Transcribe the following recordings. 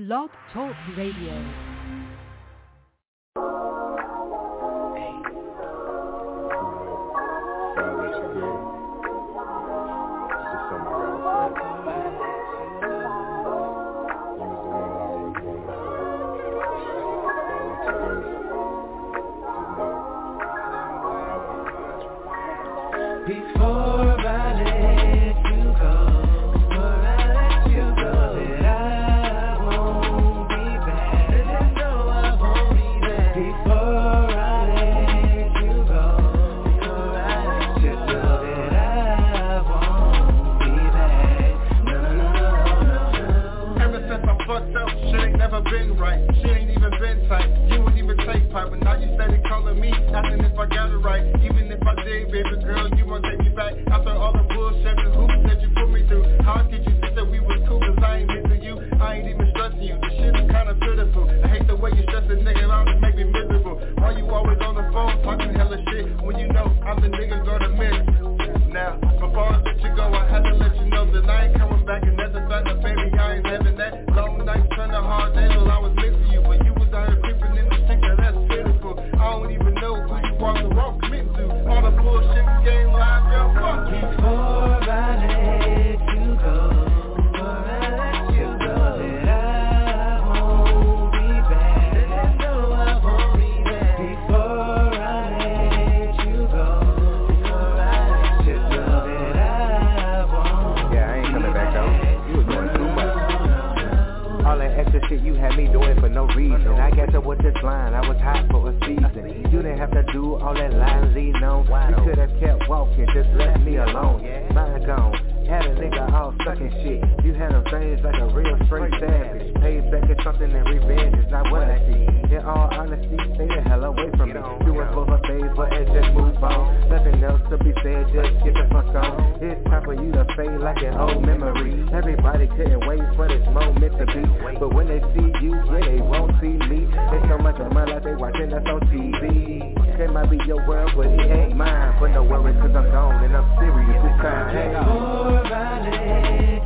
Blog Talk Radio. I got it right. Even if I did, baby girl, you won't take me back. After all the bullshit and hoops that you put me through, how could you think that we was cool? Cause I ain't missing you, I ain't even stressing you. This shit is kinda pitiful. I hate the way you stress a nigga out and make me miserable. Why you always on the phone talking hella shit when you know I'm the nigga gonna miss? Now, before I let you go, I had to let you know that I ain't coming back and that's a fact baby I ain't having that Long nights turn to hard days while I was missing you But Was line, I was hot for a season. You didn't have to do all that lying, lean on. You could have kept walking, just left me alone. Mine gone. Had a nigga all stuck in shit. You had a things like a real straight savage. Payback is something and revenge is not what I see. In all honesty, stay the hell away from me. Do it for a favor and just move on. Nothing else to be said, just get the fuck on. It's time for you to fade like an old memory. Everybody couldn't wait for this moment to be. But when they see you, yeah, they won't see me. There's so much of my life they watching us on TV. It might be your world, but it ain't mine. But no worries, cause I'm gone and I'm serious this time. Hey.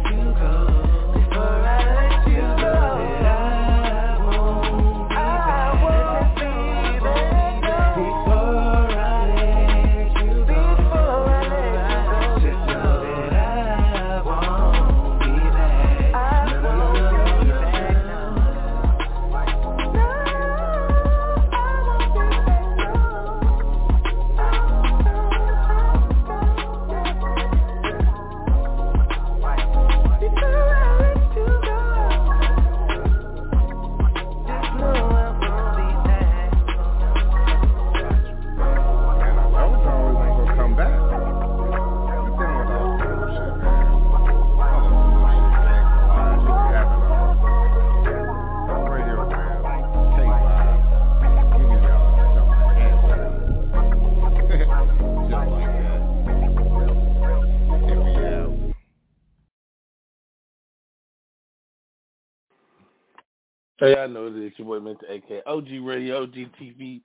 Hey, I know that it's your boy Mister AK OG Radio, OG TV.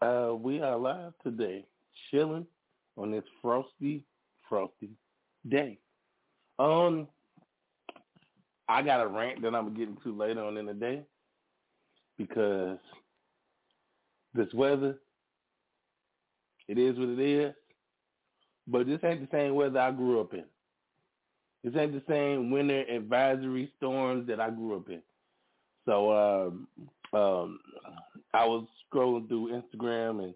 Uh, we are live today, chilling on this frosty, frosty day. Um, I got a rant that I'm gonna get into later on in the day because this weather, it is what it is, but this ain't the same weather I grew up in. This ain't the same winter advisory storms that I grew up in. So um, um, I was scrolling through Instagram and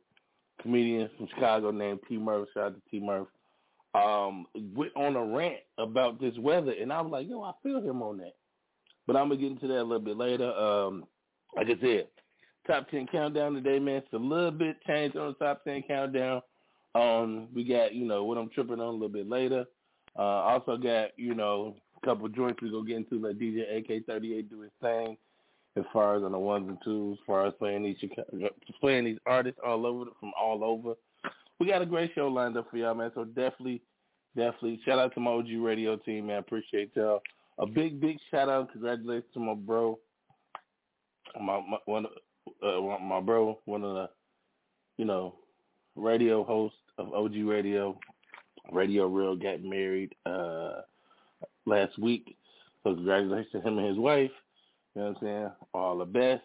comedian from Chicago named T Murph, shout out to T Murph, um, went on a rant about this weather, and I was like, yo, I feel him on that. But I'm gonna get into that a little bit later. Um, like I said, top ten countdown today, man. It's a little bit changed on the top ten countdown. Um, we got you know what I'm tripping on a little bit later. Uh, also got you know a couple joints we gonna get into like DJ AK38 do his thing as far as on the ones and twos, as far as playing these playing these artists all over from all over. We got a great show lined up for y'all, man. So definitely, definitely shout out to my OG radio team, man. Appreciate y'all. A big, big shout out, congratulations to my bro, my, my one, uh, my bro, one of the, you know, radio hosts of OG Radio, Radio Real, got married uh last week. So congratulations to him and his wife. You know what I'm saying? All the best.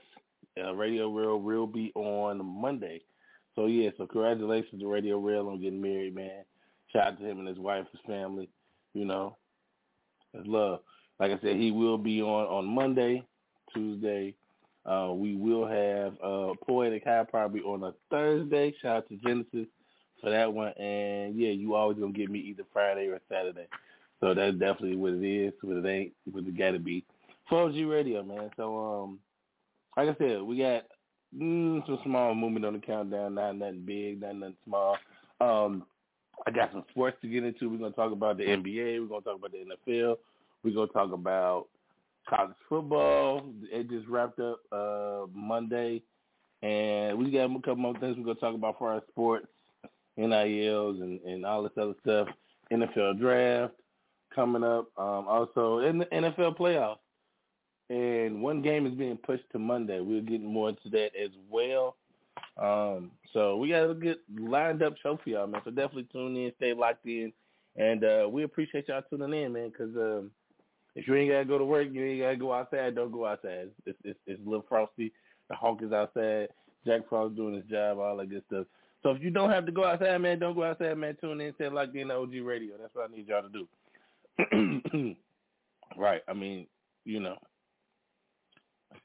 Uh, Radio Real will be on Monday. So yeah, so congratulations to Radio Real on getting married, man. Shout out to him and his wife, his family. You know, it's love. Like I said, he will be on on Monday, Tuesday. Uh, we will have uh, Poetic High probably on a Thursday. Shout out to Genesis for that one. And yeah, you always gonna get me either Friday or Saturday. So that's definitely what it is. What it ain't, what it gotta be. OG Radio, man. So um, like I said, we got mm, some small movement on the countdown. Not nothing big, not nothing small. Um, I got some sports to get into. We're gonna talk about the NBA. We're gonna talk about the NFL. We're gonna talk about college football. It just wrapped up uh, Monday, and we got a couple more things we're gonna talk about for our sports, NILs, and, and all this other stuff. NFL draft coming up. Um, also, in the NFL playoffs, and one game is being pushed to Monday. We'll get more into that as well. Um, so we got a good lined up show for y'all, man. So definitely tune in, stay locked in, and uh, we appreciate y'all tuning in, man. Because um, if you ain't gotta go to work, you ain't gotta go outside. Don't go outside. It's it's, it's a little frosty. The Hawk is outside. Jack Frost doing his job, all that good stuff. So if you don't have to go outside, man, don't go outside, man. Tune in, stay locked in to OG Radio. That's what I need y'all to do. right. I mean, you know.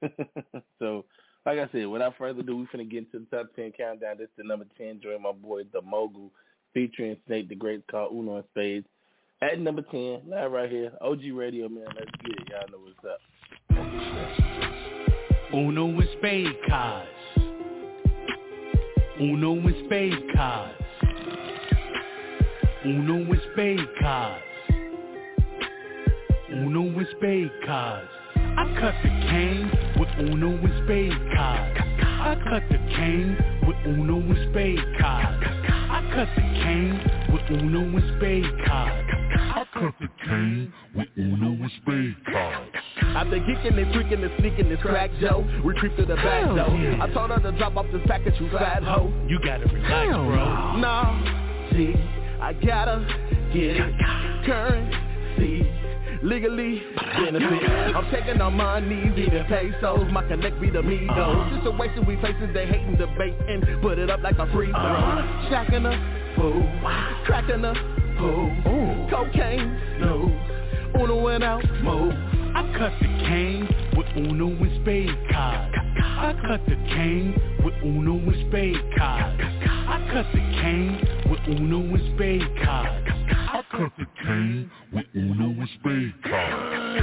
so like I said, without further ado, we finna get into the top ten countdown. This is the number ten, join my boy the mogul, featuring Snake the Great called Uno and Spades. At number ten, live right here, OG Radio man. Let's get it. Y'all know what's up. Uno and Spade cards. Uno and Spade cards. Uno and Spade cards. Uno and Spade cards. I cut the cane with Uno and Spade cards. I cut the cane with Uno and Spade cards. I cut the cane with Uno and Spade cards. I cut the cane with Uno and Spade cards. After geeking and freaking and sneaking this crack Joe, creep to the back Hell yeah. I told her to drop off this package, you fat hoe. You gotta relax, Hell bro. No, see, I gotta get currency. Legally benefit. I'm taking on my knees, eating pesos. My connect be the me though. Situation we facing, they hating, debating. Put it up like a free throw. Shacking a fool, cracking a fool. Cocaine, no. Uno went out, move. I cut the cane with Uno and Spade cards. I cut the cane with Uno and Spade cards. I cut the cane with Uno and Spade cards. I cut the cane with Uno and Spade cards.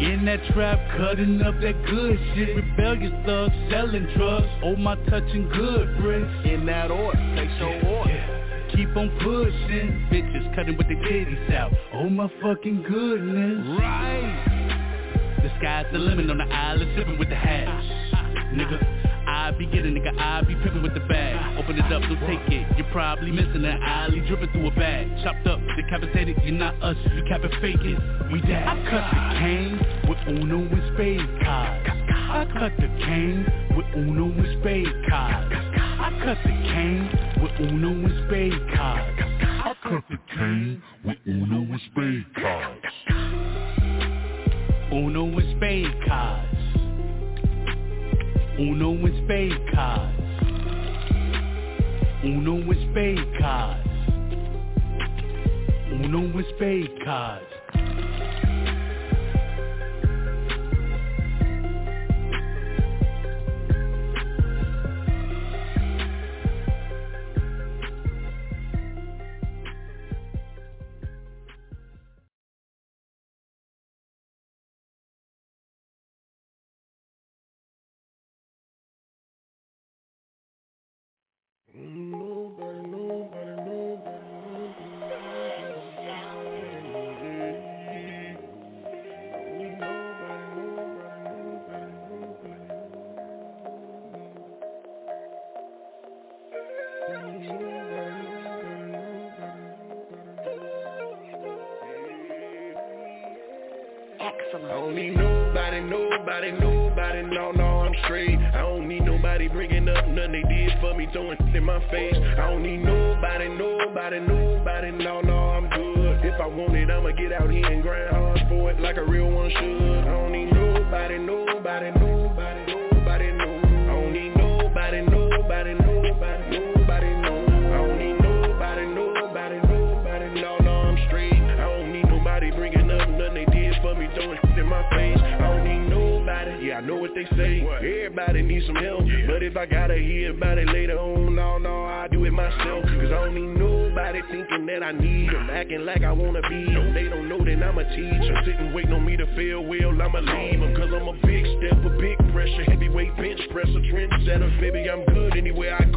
In that trap, cutting up that good shit. Rebellious thugs selling drugs. Oh my touching good bricks. In that order, take your order. Keep on pushing, bitches cutting with their titties out. Oh my fucking goodness. Right. The sky's the limit on the island, sipping with the hash. Nigga, I be getting, nigga, I be pimping with the bag. Open it up, don't take it. You're probably missing an alley, dripping through a bag. Chopped up, decapitated, you're not us, you capping faking. We dead. I cut the cane with Uno and Spade cards. I cut the cane with Uno and Spade cards. I cut the cane with Uno and Spade cards. I cut the cane with Uno and Spade cards. Uno and Spade cards. Uno and Spade cards. Uno and Spade cards. Uno and Spade cards. Face. I don't need nobody, nobody, nobody, no, no, I'm good. If I want it, I'ma get out here and grind hard for it like a real one should. Yeah, what they say. Everybody needs some help. But if I gotta hear about it later on, no, no, I do it myself. Cause I don't need nobody thinking that I need them. Acting like I wanna be them. They don't know that I'm a teacher. Sitting waiting on me to feel well, I'ma leave them. Cause I'm a big step, a big pressure, heavyweight bench presser, trendsetter. Baby, I'm good anywhere I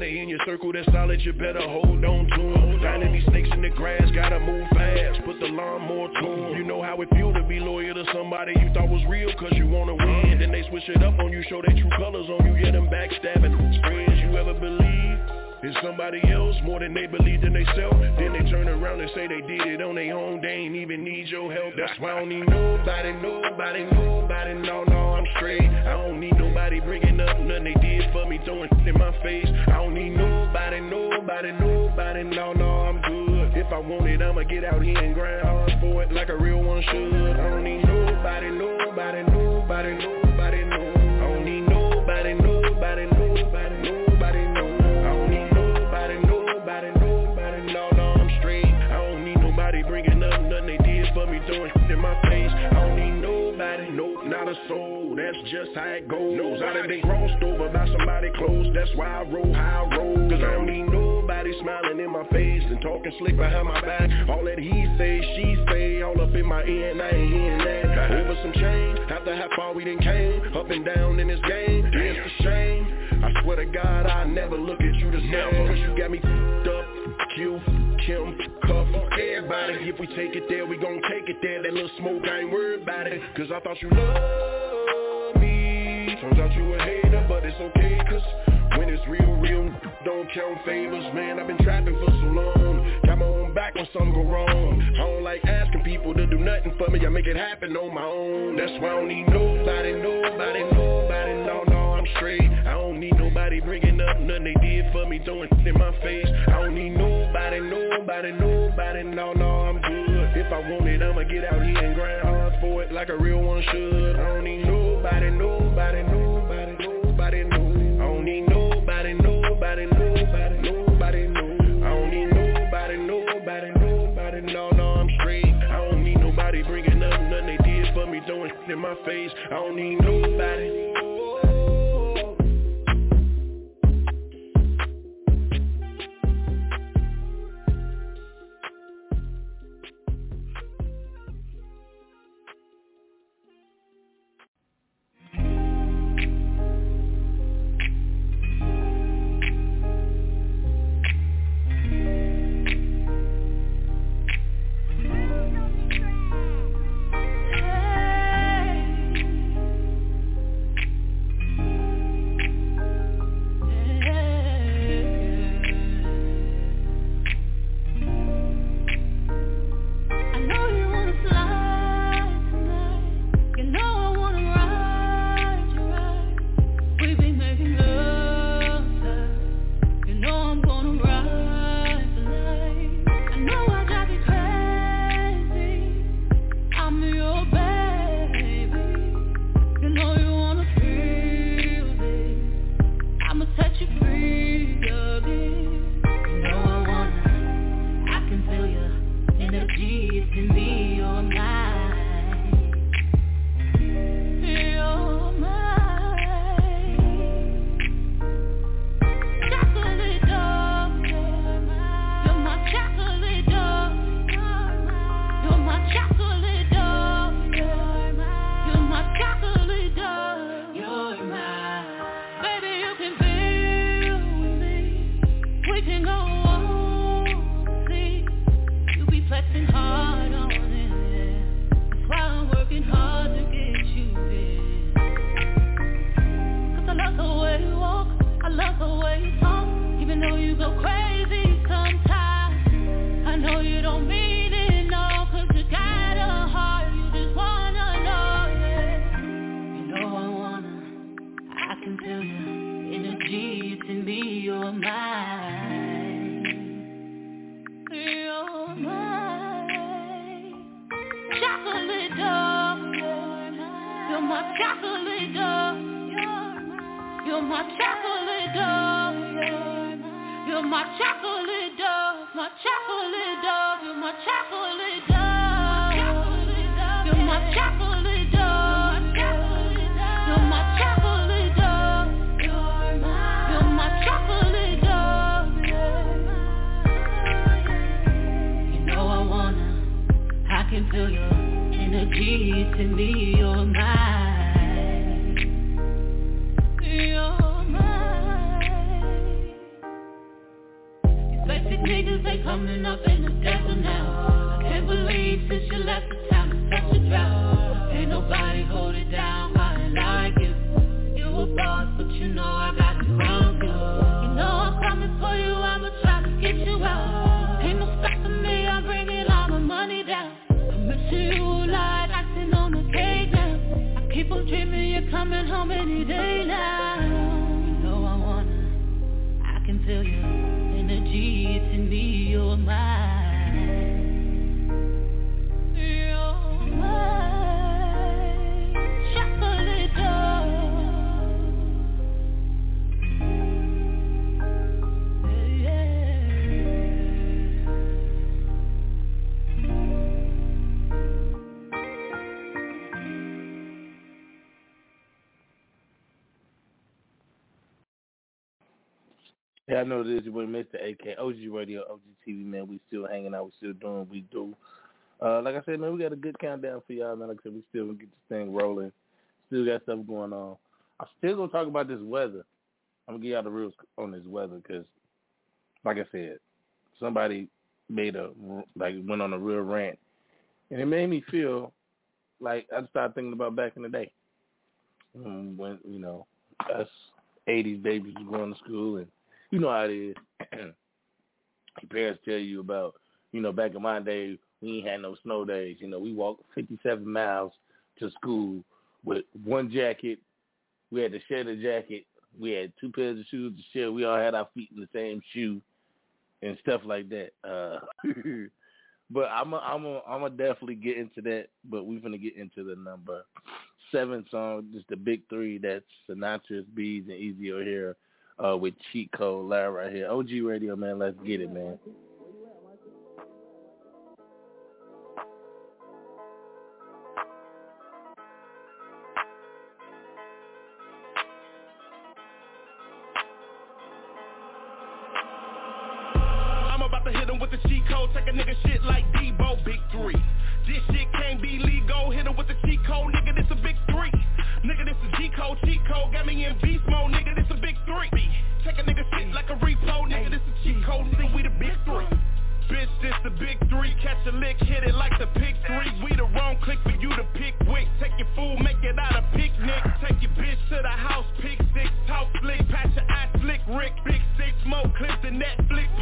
somebody in your circle that's solid, you better hold on to them. Finding these snakes in the grass, gotta move fast. Put the lawnmower to them. You know how it feel to be loyal to somebody you thought was real cause you wanna win. Then they switch it up on you, show their true colors on you, yeah, them backstabbing. Friends you ever believe? It's somebody else more than they believe in themselves. Then they turn around and say they did it on their own. They ain't even need your help. That's why I don't need nobody, nobody, nobody. No, no, I'm straight. I don't need nobody bringing up nothing they did for me, throwing in my face. I don't need nobody, nobody, nobody. No, no, I'm good. If I want it, I'ma get out here and grind hard for it like a real one should. I don't need nobody, nobody, nobody, nobody, no. A soul. That's just how it goes. Been crossed over by somebody close. That's why I roll how I roll. Cause I don't need nobody smiling in my face and talking slick behind my back. All that he say, she say, all up in my ear and I ain't hearing that. Over some change, after how far we done came, up and down in this game. It's a shame. I swear to God, I never look at you the same. Cause you got me f***ed up. Q, Kim, Cuff, everybody. If we take it there, we gon' take it there. That little smoke, I ain't worried about it. Cause I thought you loved me. Turns out you a hater, but it's okay. Cause when it's real, real, don't count favors. Man, I've been trapping for so long. Got my own back when something go wrong. I don't like asking people to do nothing for me. I make it happen on my own. That's why I don't need nobody, nobody, nobody. No, I'm straight. I don't need nobody bringing up nothing they did for me, throwing in my face. I don't need nobody, nobody, nobody. No, no, I'm good. If I want it, I'ma get out here and grind hard for it like a real one should. I don't need nobody, nobody, nobody, nobody, no. I don't need nobody, nobody, nobody, nobody, no. I don't need nobody, nobody, nobody. No, no, I'm straight. I don't need nobody bringing up nothing they did for me, throwing in my face. I don't need nobody. I know this is your boy Mr. AK, OG Radio, OG TV, man. We still hanging out. We still doing what we do. Uh, like I said, man, we got a good countdown for y'all, man. Like I said, we still gonna get this thing rolling. Still got stuff going on. I'm still gonna talk about this weather. I'm gonna give y'all the rules on this weather because, like I said, somebody made a like went on a real rant, and it made me feel like I started thinking about back in the day when you know us '80s babies was going to school, and you know how it is. Your parents tell you about, you know, back in my day, we ain't had no snow days. You know, we walked 57 miles to school with one jacket. We had to share the jacket. We had two pairs of shoes to share. We all had our feet in the same shoe and stuff like that. Uh, but I'm a, I'm a, I'm a definitely get into that. But we're gonna get into the number seven song, just the big three. That's Sinatra's, Bees, and Easy O'Hara uh, with Cheat Code right here. OG Radio, man. Let's get it, man.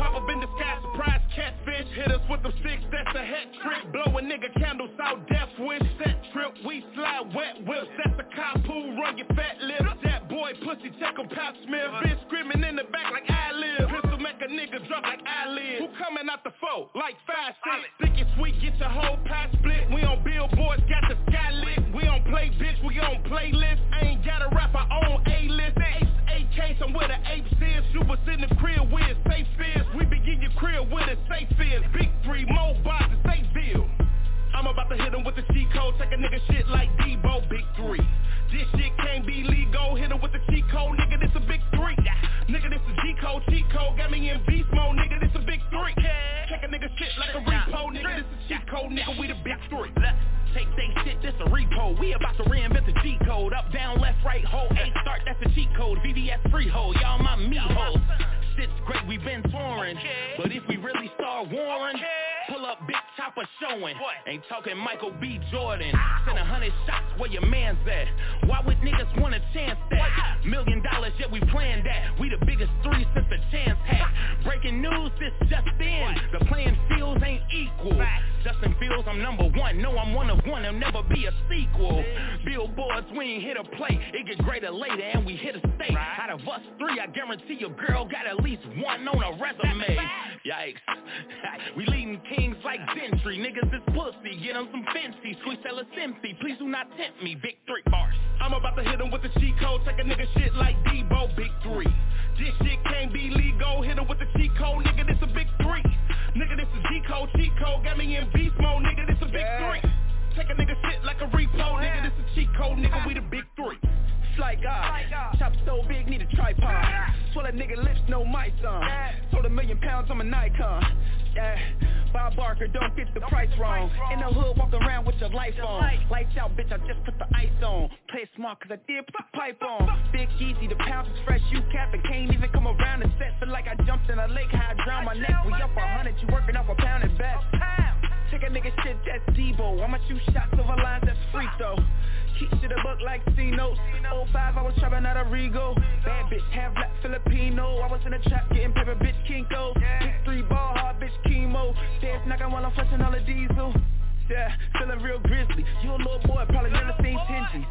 Pop up in the sky, surprise catfish. Hit us with them six, that's a hat trick. Blow a nigga candles out, death wish. Set trip, we slide wet whips. That's a cop who run your fat lips. That boy pussy, check him, Pat Smith. Bitch screaming in the back like I live. Pistol make a nigga drop like eyelids. Who coming out the foe? Like five six. Thick and sweet, get your whole pie split. We on billboards, got the sky lit. We on play, bitch, we on playlist. I ain't gotta rap our own A-list. Ace, AK, I'm where the apes is. Shooters in the crib it's safe safe is. Big three, more bars and Stateville. I'm about to hit him with the cheat code, take a nigga shit like Debo, big three. This shit can't be legal, hit him with the cheat code, nigga, this a big three. Nigga, this is G code, cheat code, got me in beast mode, nigga, this a big three. Check a nigga shit like a repo, nigga, this is cheat code, nigga, we the big three. Take they shit, this a repo. We about to reinvent the G code. Up, down, left, right, hold. A start, that's a cheat code. VVS freehold, y'all my me hoes. Shit's great, we've been touring. But if we really start warring, pull up big chopper showing. Ain't talking Michael B. Jordan. Send a hundred shots where your man's at. Why would niggas want a chance that? Million dollars, yet we planned that. We the biggest three since the chance had. Breaking news, this just in. The playing fields ain't equal. Justin Fields, I'm number one. No, I'm one of one. There'll never be a sequel. Billboards, we ain't hit a play. It get greater later, and we hit a state. Out of us three, I guarantee your girl got at least one on a resume. Yikes. we leading kings like Gentry. Niggas is pussy. Get them some fancy. Squeeze tell us empty. Please do not tempt me. Big three bars. I'm about to hit him with the cheat code. Take a nigga shit like Debo. Big three. This shit can't be legal. Hit him with the cheat code. Nigga, this a big three. Nigga, this is G code. Cheat code. Got me in beast mode. Nigga, this a big three. Take a nigga shit like a repo. Nigga, this a cheat code. Nigga, we the big three. Like God, chop so big, need a tripod. That nigga lips, no my son. Sold a million pounds, I'm a Nikon. Yeah. Bob Barker, don't get the price wrong. In the hood, walk around with your life on. Lights out, bitch, I just put the ice on. Play it smart, cause I did put the pipe on. Big easy, the pounds is fresh, you cap and can't even come around and set. Feel like I jumped in a lake, how I drown my neck. We up a hundred, you working off a pound at best. Check a nigga shit, that's Debo. I'ma shoot shots over lines, that's free throw. Keep shit a book like C-Notes. 05, I was trapping out of Rego. Bad bitch, half black Filipino. I was in a trap getting paper, bitch Kinko. Big three ball, hard bitch chemo. Dance knocking while I'm flushing all the diesel. Yeah, feeling real grizzly. You a little boy, probably never seen 10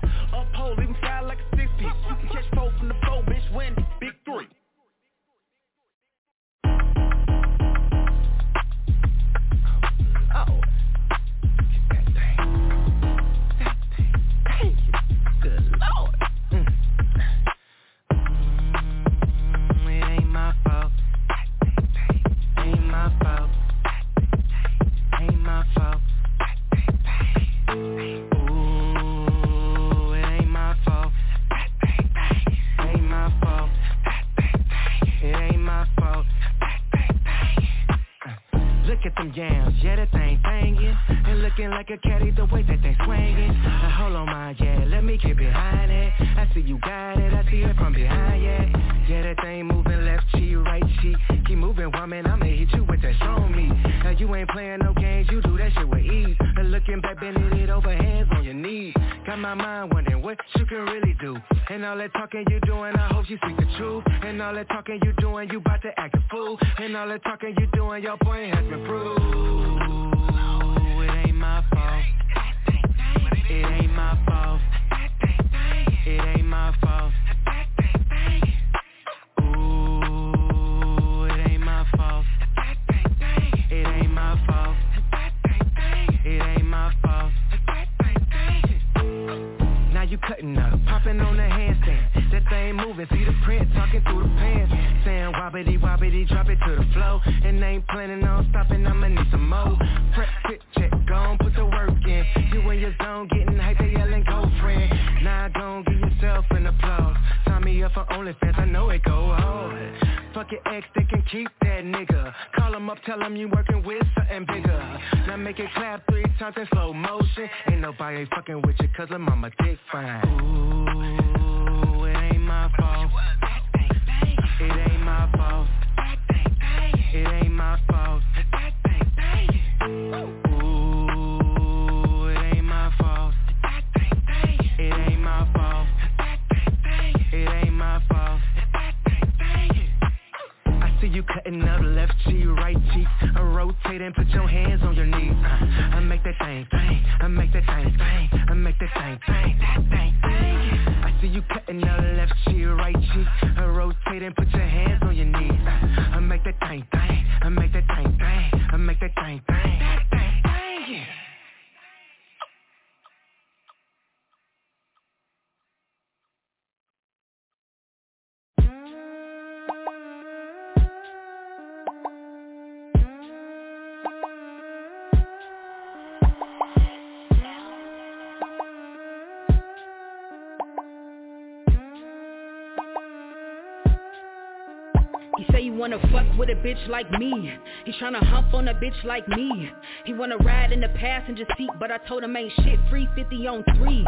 wanna fuck with a bitch like me. He tryna hump on a bitch like me. He wanna ride in the passenger seat, but I told him ain't shit free 50 on 3.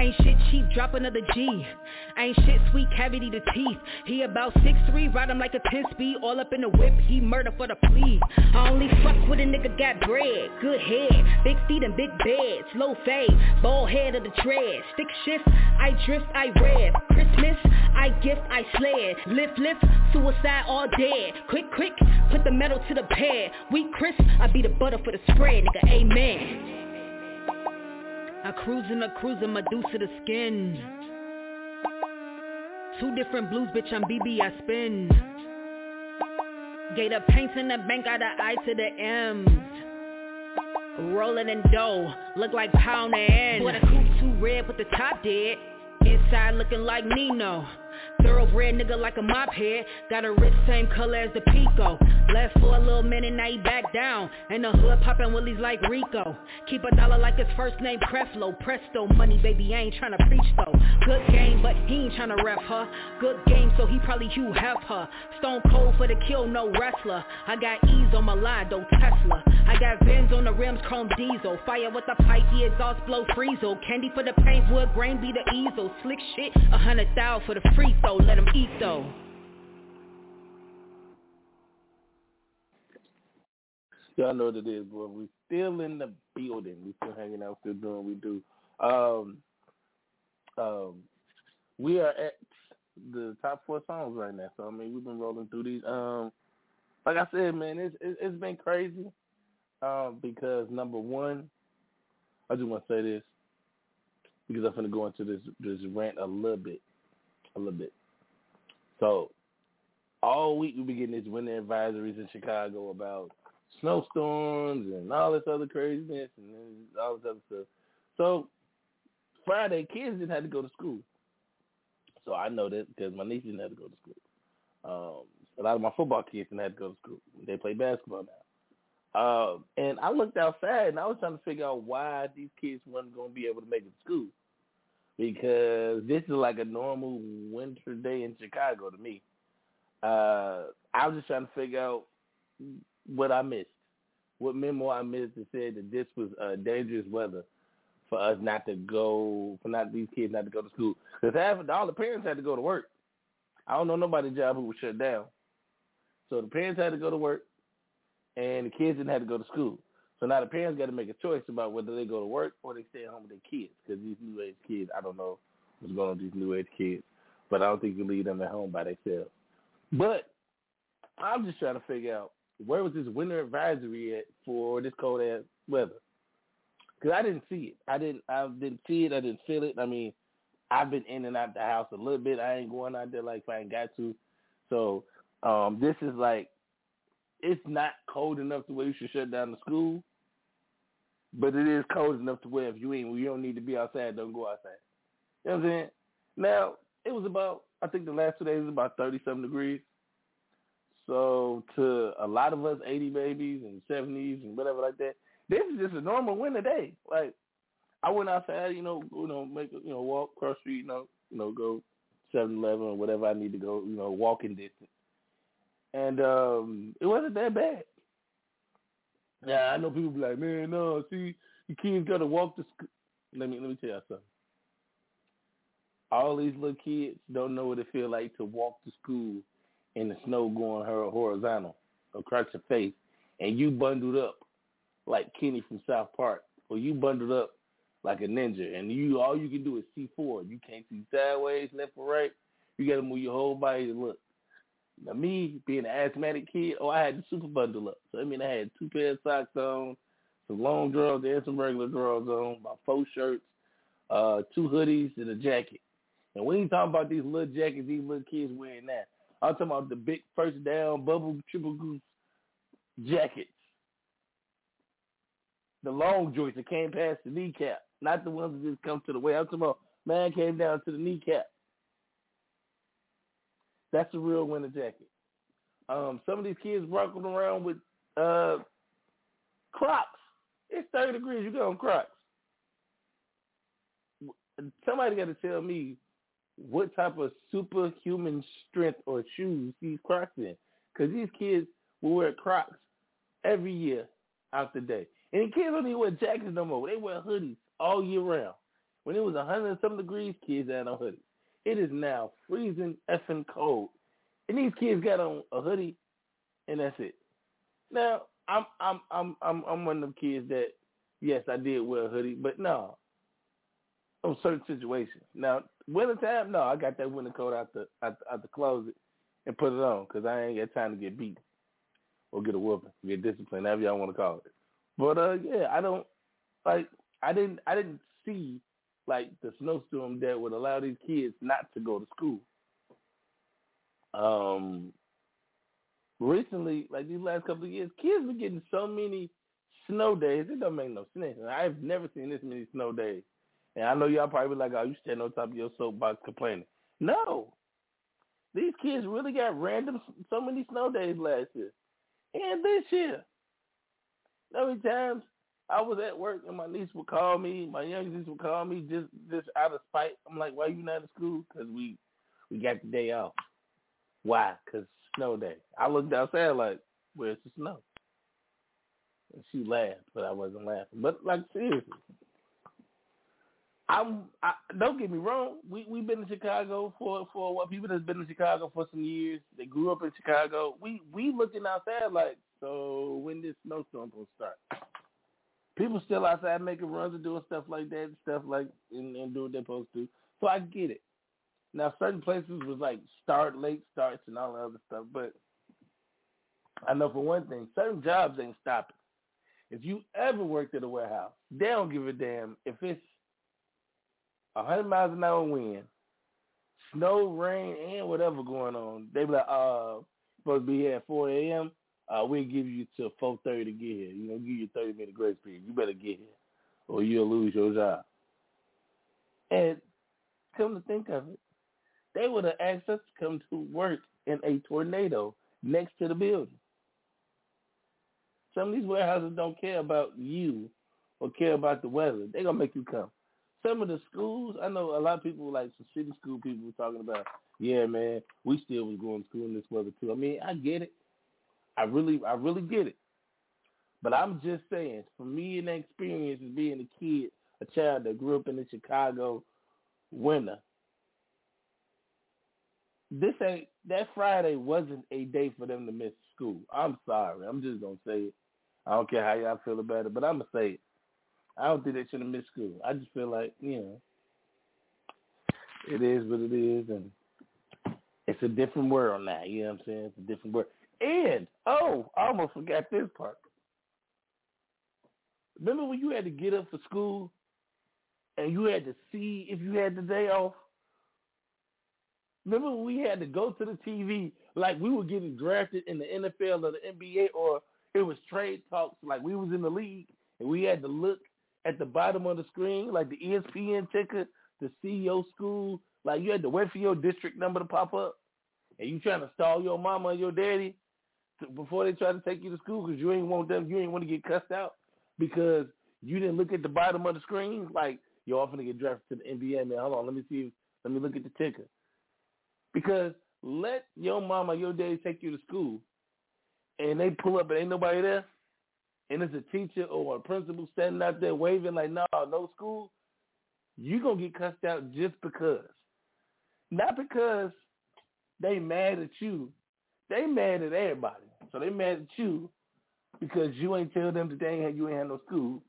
Ain't shit cheap, drop another G. Ain't shit sweet, cavity to teeth. He about 6'3", ride him like a 10 speed, all up in the whip, he murder for the plea. I only fuck with a nigga got bread, good head, big feet and big beds, low fade, bald head of the tread, stick shift, I drift, I rev, Christmas, I gift, I sled, lift, lift, suicide all dead, quick, quick, put the metal to the pad, we crisp, I be the butter for the spread, nigga, amen. I cruise in a cruiser, Medusa the skin. Two different blues, bitch, I'm BB, I spin. Gator paints in the bank, got the I to the M's. Rolling in dough, look like pound and Boy, the coupe too red, but the top dead. Looking like Nino. Thoroughbred nigga like a mop head. Got a wrist same color as the Pico. Left for a little minute, now he back down. And the hood poppin' willies like Rico. Keep a dollar like his first name Creflo. Presto, money baby, I ain't tryna preach though. Good game, but he ain't tryna ref her. Good game, so he probably Hugh Hef her. Stone cold for the kill, no wrestler. I got ease on my line, though Tesla. I got Benz on the rims, chrome diesel. Fire with the pipe, the exhaust blow freezel. Candy for the paint, wood grain be the easel. Slick shit, a hundred thou for the free throw. Let him eat though. Y'all know what it is, boy. We still in the building. We still hanging out, still doing what we do. Um, um, we are at the top four songs right now. So I mean, we've been rolling through these. Um, like I said, man, it's, it's been crazy. Um, because number one, I just want to say this because I'm gonna go into this this rant a little bit, a little bit. So all week we've been getting these winter advisories in Chicago about snowstorms and all this other craziness and all this other stuff. So Friday, kids didn't have to go to school. So I know that because my niece didn't have to go to school. Um, a lot of my football kids didn't have to go to school. They play basketball now. Um, and I looked outside and I was trying to figure out why these kids weren't going to be able to make it to school. Because this is like a normal winter day in Chicago to me. Uh, I was just trying to figure out what I missed, what memo I missed that said that this was uh, dangerous weather for us not to go, for not these kids not to go to school. Because half of all the parents had to go to work. I don't know nobody's job who was shut down. So the parents had to go to work, and the kids didn't have to go to school. So now the parents got to make a choice about whether they go to work or they stay at home with their kids. Because these new age kids, I don't know what's going on with these new age kids, but I don't think you leave them at home by themselves. But I'm just trying to figure out where was this winter advisory at for this cold ass weather? Because I didn't see it. I didn't. I didn't see it. I didn't feel it. I mean, I've been in and out the house a little bit. I ain't going out there like if I ain't got to. So um, this is like it's not cold enough to where you should shut down the school, but it is cold enough to where if you ain't, you don't need to be outside, don't go outside. You know what I'm saying? Now it was about I think the last two days was about thirty something degrees. So to a lot of us, eighty babies and seventies and whatever like that, this is just a normal winter day. Like I went outside, you know, you know, make you know, walk cross street, you know, you know, go seven eleven or whatever I need to go, you know, walking distance. And um it wasn't that bad. Yeah, I know people be like, Man, no, see, the kids gotta walk to school let me let me tell you something. All these little kids don't know what it feel like to walk to school in the snow going horizontal across your face and you bundled up like Kenny from South Park, or you bundled up like a ninja, and you all you can do is see four. You can't see sideways, left or right. You got to move your whole body to look. Now me being an asthmatic kid, oh I had the super bundle up. So I mean I had two pairs of socks on, some long drawers and some regular drawers on, my four shirts, uh, two hoodies and a jacket. And we ain't talking about these little jackets these little kids wearing now. I'm talking about the big first down bubble triple goose jackets the long joints that came past the kneecap, not the ones that just come to the way. I'm talking about man came down to the kneecap. That's a real winter jacket. Um, some of these kids walking around with uh, Crocs. It's 30 degrees. You go on Crocs. Somebody got to tell me what type of superhuman strength or shoes these Crocs in. Because these kids will wear Crocs every year out the day. And the kids don't even wear jackets no more. They wear hoodies all year round. When it was 100 and some degrees, kids had on hoodies. It is now freezing effing cold. And these kids got on a hoodie and that's it. Now, I'm I'm I'm I'm I'm one of them kids that yes, I did wear a hoodie, but no. On certain situations. Now, winter time, no, I got that winter coat out the out, out the closet and put it on because I ain't got time to get beat or get a whooping, get disciplined, however y'all want to call it. But uh, yeah, I don't like. I didn't. I didn't see like the snowstorm that would allow these kids not to go to school. Um, recently, like these last couple of years, kids been getting so many snow days. It don't make no sense. I've never seen this many snow days. And I know y'all probably like, "Oh, you standing on top of your soapbox complaining." No, these kids really got random so many snow days last year and this year. How many times I was at work and my niece would call me, my young niece would call me just just out of spite. I'm like, why you not at school? Because we we got the day off. Why? Because snow day. I looked outside like, where's the snow? And she laughed, but I wasn't laughing. But like seriously, I'm. I, don't get me wrong. We we've been in Chicago for for what people that's been in Chicago for some years. They grew up in Chicago. We we looking outside like, so when this snowstorm gonna start? People still outside making runs and doing stuff like that, and stuff like and, and doing what they're supposed to. So I get it. Now certain places was like start late starts and all that other stuff, but I know for one thing, certain jobs ain't stopping. If you ever worked at a warehouse, they don't give a damn if it's a hundred miles an hour wind, snow, rain, and whatever going on. They be like, uh, supposed to be here at four AM. Uh, we'll give you till four thirty to get here. You know, give you thirty minute grace period. You better get here, or you'll lose your job. And come to think of it, they would have asked us to come to work in a tornado next to the building. Some of these warehouses don't care about you or care about the weather. They're gonna make you come. Some of the schools, I know a lot of people like some city school people were talking about, yeah, man, we still was going to school in this weather too. I mean, I get it. I really I really get it. But I'm just saying, for me and the experience of being a kid, a child that grew up in the Chicago winter, this ain't that Friday wasn't a day for them to miss school. I'm sorry. I'm just gonna say it. I don't care how y'all feel about it, but I'm gonna say it. I don't think they should have missed school. I just feel like you know, it is what it is, and it's a different world now. You know what I'm saying? It's a different world. And oh, I almost forgot this part. Remember when you had to get up for school, and you had to see if you had the day off? Remember when we had to go to the TV like we were getting drafted in the NFL or the NBA, or it was trade talks like we was in the league, and we had to look at the bottom of the screen like the ESPN ticker to see your school. Like you had to wait for your district number to pop up, and you trying to stall your mama or your daddy before they try to take you to school because you ain't want them, you ain't want to get cussed out because you didn't look at the bottom of the screen. Like you're often to get drafted to the NBA. Man, hold on, let me see. Let me look at the ticker. Because let your mama, your daddy take you to school, and they pull up and ain't nobody there, and it's a teacher or a principal standing out there waving like, no, no school, You're to get cussed out just because. Not because they mad at you. They mad at everybody. So they mad at you because you ain't tell them that you ain't had no school.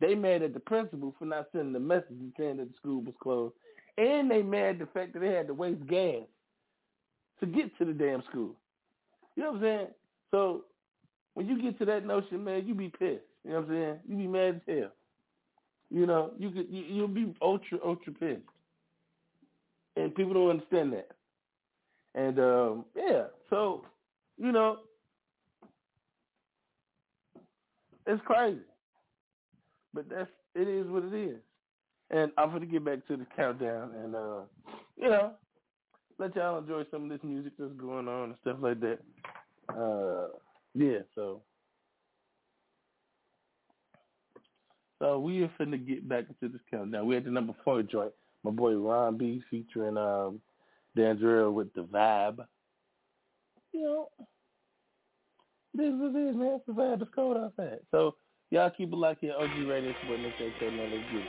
They mad at the principal for not sending the message and saying that the school was closed. And they mad at the fact that they had to waste gas to get to the damn school. You know what I'm saying? So when you get to that notion, man, you be pissed. You know what I'm saying? You be mad as hell. You know, you could you, you'll be ultra ultra pissed, and people don't understand that. And um, yeah, so you know, it's crazy, but that's it is what it is. And I'm gonna get back to the countdown, and uh, you know, let y'all enjoy some of this music that's going on and stuff like that. Uh, yeah, so so we are finna get back into this countdown. We at the number four joint. My boy Ron B featuring um Dandrell with the vibe. You know, this is it, man. It's the vibe. It's cold outside. So y'all keep it locked here. OG Radio. It's what Nick said. Let's get it.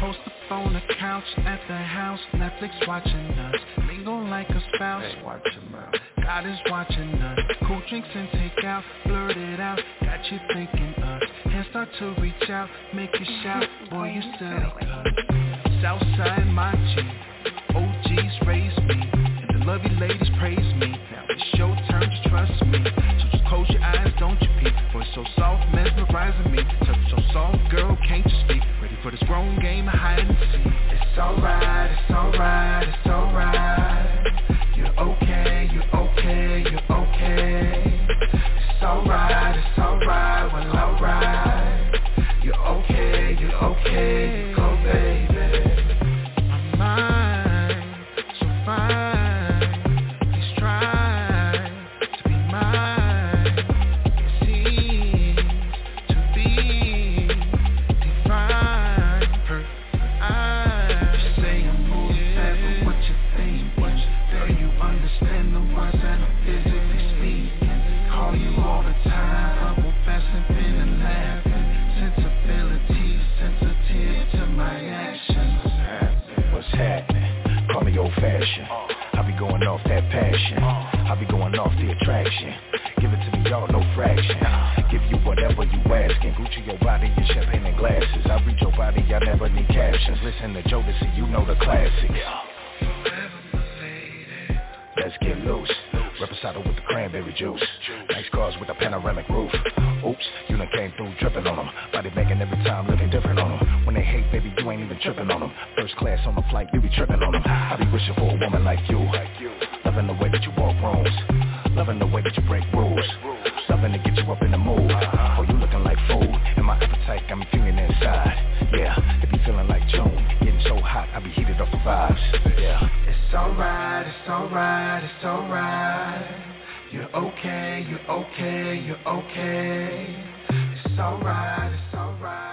Post up on the couch at the house, Netflix watching us. Mingle like a spouse. Hey, watch your mouth. God is watching us. Cool drinks and take out, blurt it out. Got you thinking us. Hands start to reach out, make you shout. Boy, you silly cuz. Southside my G. OGs raise me. And the lovely ladies praise me. Now it's your turn to trust me. So just close your eyes, don't you peek. Boy, so soft, mesmerizing me. Touch so soft, girl, can't you speak? Ready for this grown game of hide and seek. It's alright, it's alright, it's alright. You're okay, you're okay, attraction. Give it to me, y'all, no fraction. Give you whatever you asking. Gucci your body and champagne and glasses. I read your body, I never need captions. Listen to Jodeci, you know the classics. Let's get loose. Reposado with the cranberry juice. Nice cars with a panoramic roof. Oops, you done came through dripping on them. Body banging every time, looking different on them. When they hate, baby, you ain't even tripping on them. First class on the flight, you be tripping on them. I be wishing for a woman like you. Loving the way that you walk rooms. Loving the way that you break rules. loving to get you up in the mood. Oh, you looking like food. And my appetite got me feeling inside. Yeah, it be feeling like June. Getting so hot, I be heated off the vibes. Yeah. It's alright, it's alright, it's alright. You're okay, you're okay, you're okay. It's alright, it's alright.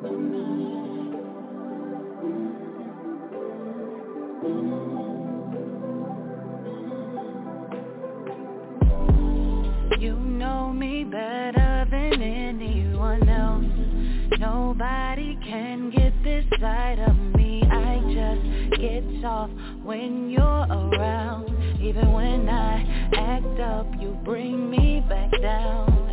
You know me better than anyone else. Nobody can get this side of me. I just get off when you're around. Even when I act up, you bring me back down.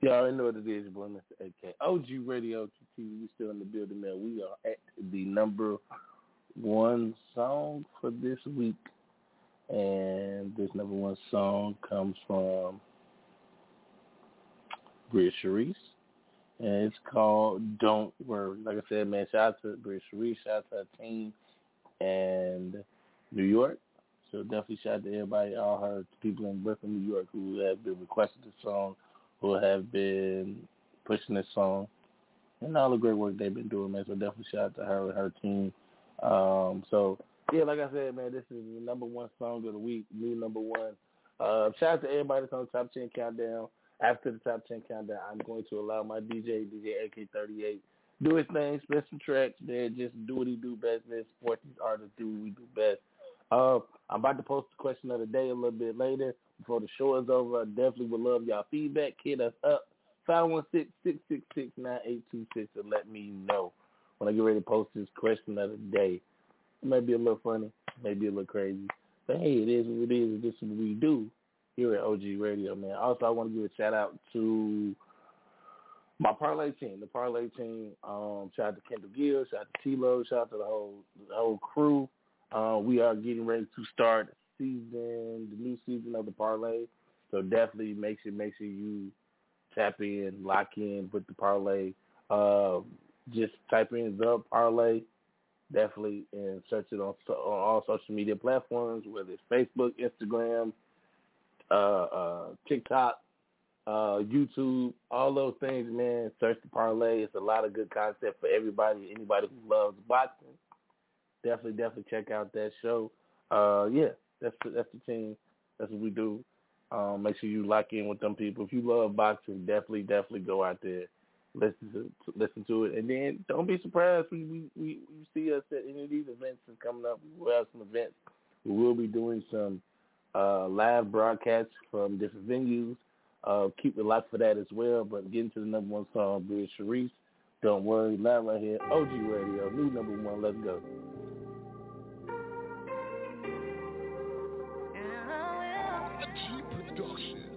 You already know what it is, boy, Mr. AK. OG Radio TV, we still in the building, man. We are at the number one song for this week. And this number one song comes from Bria Sharice. And it's called Don't Worry. Like I said, man, shout out to Bria Sharice, shout out to her team and New York. So definitely shout out to everybody, all her people in Brooklyn, New York who have been requesting this song who have been pushing this song and all the great work they've been doing, man. So definitely shout out to her and her team. Um, so yeah, like I said, man, this is the number one song of the week, new number one. Uh, shout out to everybody that's on the top ten countdown. After the top ten countdown, I'm going to allow my DJ, DJ AK38, do his thing, spit some tracks, man. Just do what he do best, man. Support these artists, do what we do best. Uh, I'm about to post the question of the day a little bit later before the show is over. I definitely would love y'all feedback. Hit us up, 516-666-9826 and let me know when I get ready to post this question of the day. It might be a little funny, maybe a little crazy. But hey, it is what it is. This is what we do here at OG Radio, man. Also, I want to give a shout out to my parlay team, the parlay team. Um, shout out to Kendall Gill, shout out to T-Lo, shout out to the whole the whole crew. Uh, we are getting ready to start season, the new season of the parlay. So definitely make sure make sure you tap in, lock in with the parlay. Uh, just type in the parlay, definitely, and search it on, on all social media platforms, whether it's Facebook, Instagram, uh, uh, TikTok, uh, YouTube, all those things, man. Search the parlay. It's a lot of good content for everybody, anybody who loves boxing definitely, definitely check out that show. Uh, yeah, that's the, that's the team. That's what we do. Um, make sure you lock in with them people. If you love boxing, definitely, definitely go out there, listen to listen to it, and then don't be surprised we we we, we see us at any of these events that's coming up. We will have some events. We will be doing some uh, live broadcasts from different venues. Uh, keep it locked for that as well. But getting to the number one song, Bria Sharice. Don't worry, live right here, OG Radio, new number one. Let's go. In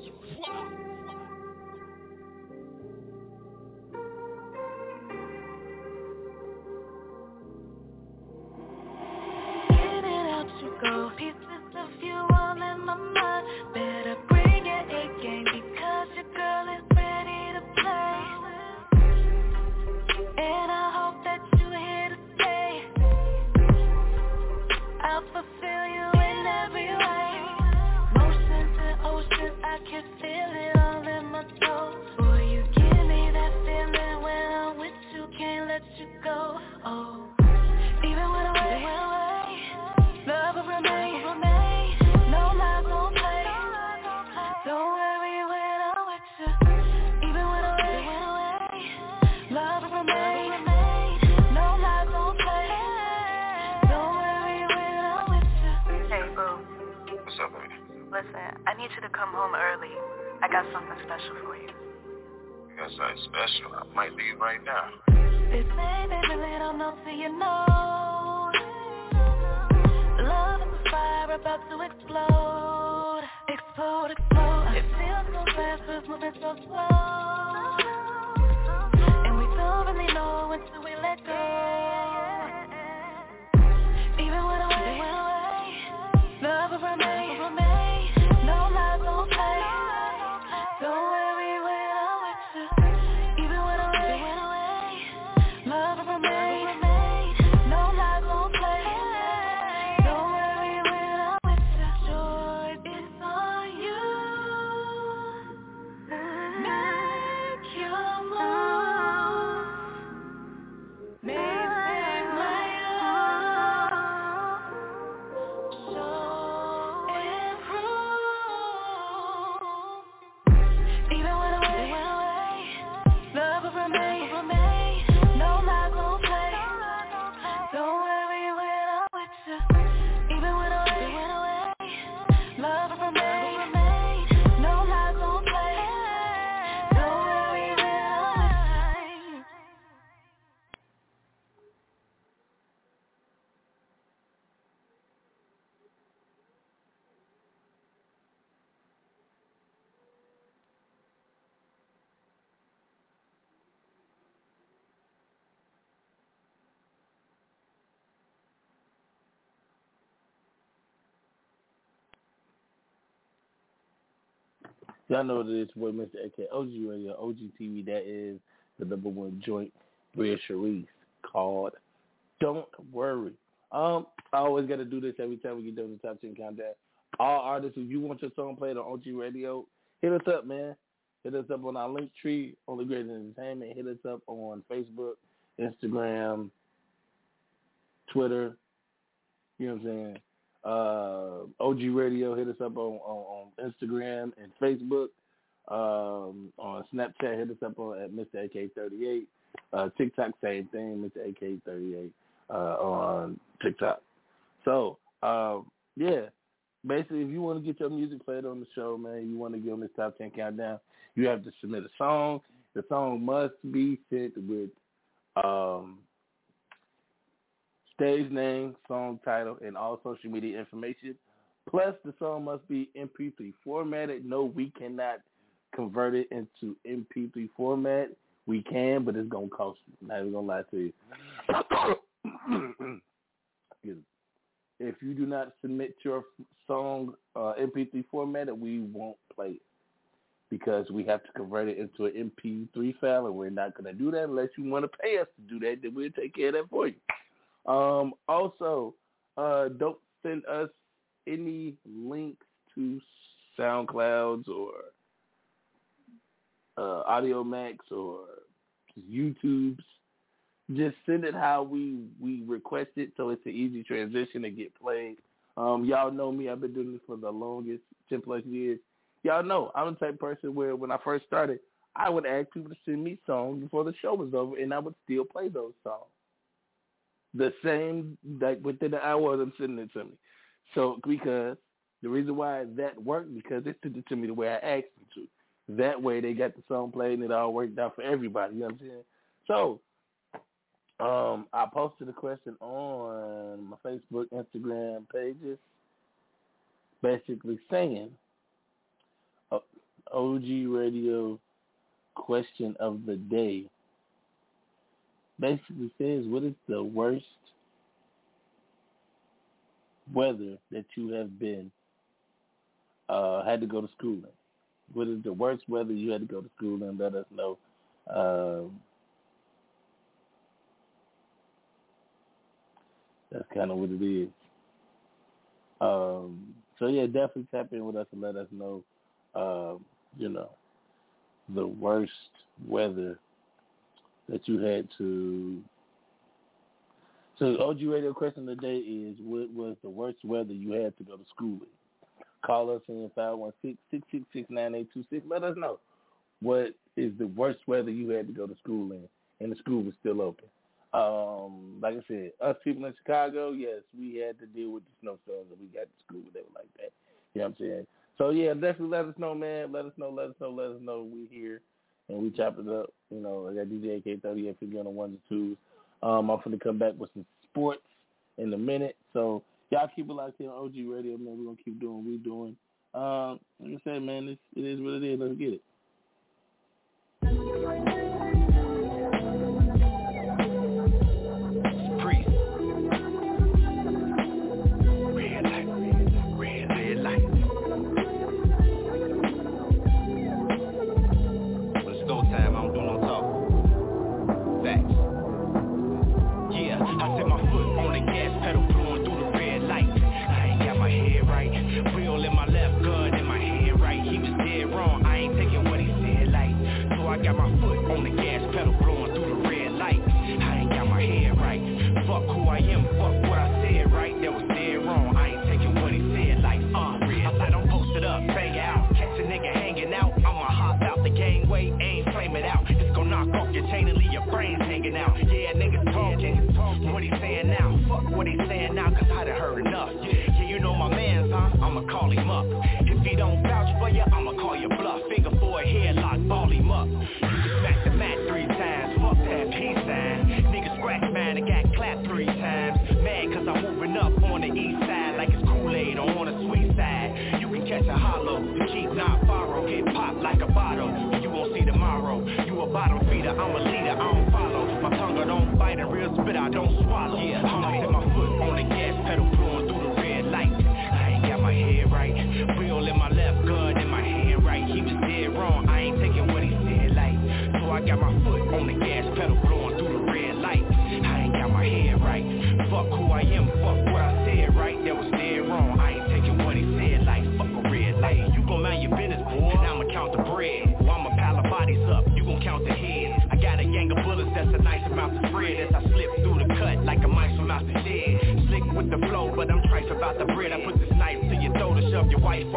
Y'all know that it's boy Mr. AK OG Radio, OG TV. That is the number one joint with Sharice called Don't Worry. Um, I always got to do this every time we get done with the top 10 countdown. All artists, if you want your song played on OG Radio, hit us up, man. Hit us up on our link tree, Only Great Entertainment. Hit us up on Facebook, Instagram, Twitter. You know what I'm saying? Uh, OG Radio, hit us up on, on, on Instagram and Facebook. Um, on Snapchat, hit us up on at Mr. AK38. Uh, TikTok, same thing, Mr. AK38 uh, on TikTok. So, um, yeah, basically, if you want to get your music played on the show, man, you want to get on this top 10 countdown, you have to submit a song. The song must be sent with um, stage name, song title, and all social media information. Plus, the song must be MP3 formatted. No, we cannot convert it into MP3 format. We can, but it's gonna cost you. Not even gonna lie to you. If you do not submit your song uh, MP3 formatted, we won't play it because we have to convert it into an MP3 file, and we're not gonna do that unless you want to pay us to do that. Then we'll take care of that for you. Um, also, uh, don't send us any links to SoundClouds or uh, Audiomacks or YouTube's. Just send it how we we request it, so it's an easy transition to get played. Um, y'all know me; I've been doing this for the longest, ten plus years. Y'all know I'm the type of person where when I first started, I would ask people to send me songs before the show was over, and I would still play those songs. The same like within an hour of them sending it to me. So because the reason why that worked because they sent it to me the way I asked them to. That way they got the song played and it all worked out for everybody. You know what I'm saying? So um, I posted a question on my Facebook, Instagram pages, basically saying uh, OG Radio question of the day basically says, what is the worst weather that you have been uh, had to go to school in? What is the worst weather you had to go to school in? Let us know. Um, that's kind of what it is. Um, so yeah, definitely tap in with us and let us know. Um, you know, the worst weather that you had to. So the OG Radio question of the day is: What was the worst weather you had to go to school in? Call us in 516-666-9826. Let us know what is the worst weather you had to go to school in, and the school was still open. Um, like I said, us people in Chicago, yes, we had to deal with the snowstorms and we got to school. Were like that. You know what I'm saying? So yeah, definitely let us know, man. Let us know, let us know, let us know. We here and we chop it up. You know, I got DJ AK thirty eight fifty on the ones and twos. Um, I'm gonna come back with some sports in a minute. So y'all keep it locked here on OG Radio, man. We're gonna keep doing what we doing. Um, like I said, man, it's, it is what it is. Let's get it.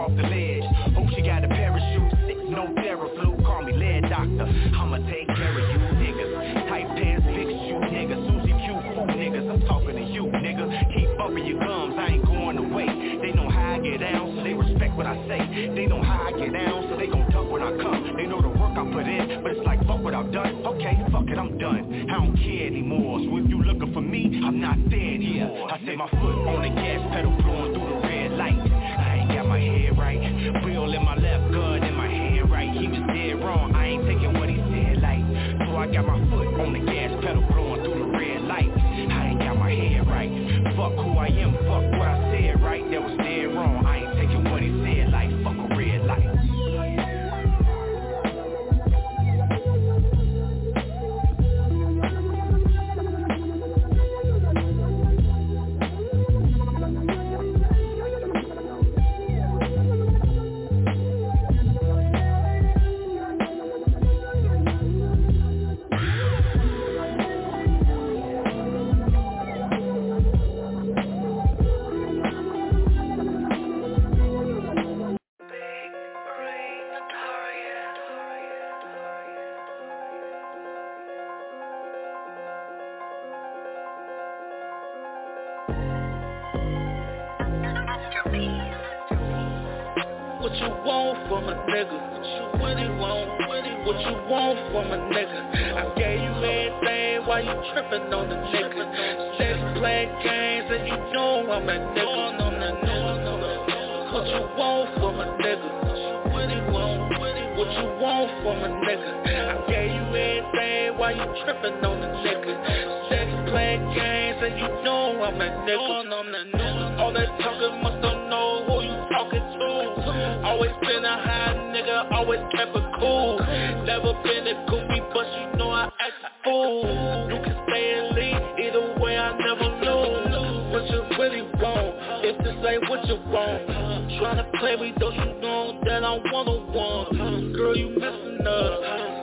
Off the ledge. Hope she got a parachute, no Theraflu. Call me lead doctor. I'ma take care of you niggas. Tight pants, fix you niggas. Susie Q fool niggas. I'm talking to you nigga. Keep bumping your gums, I ain't going away. They know how I get down, so they respect what I say. They know how I get down, so they gon' duck when I come. They know the work I put in, but it's like fuck what I've done. Okay, fuck it, I'm done. I don't care anymore. So if you looking for me, I'm not there anymore. I set my foot on the gas pedal, blowing got my foot on the gas pedal, a nigga? I gave you everything while you tripping on the nigga. Let's play games and you know I'm a nigga. What you want from a nigga? What you want? What you from a nigga? I gave you everything while you tripping on the nigga. Let's play games and you know I'm a nigga. All that talking must don't know who you talking to. Always been a high nigga, always kept cool. Never been a goofy, but you know I act a fool. You can stay and leave, either way I never lose. What you really want, if this ain't what you want. Tryna play me, don't you know that I'm one-on-one. Girl, you messing up,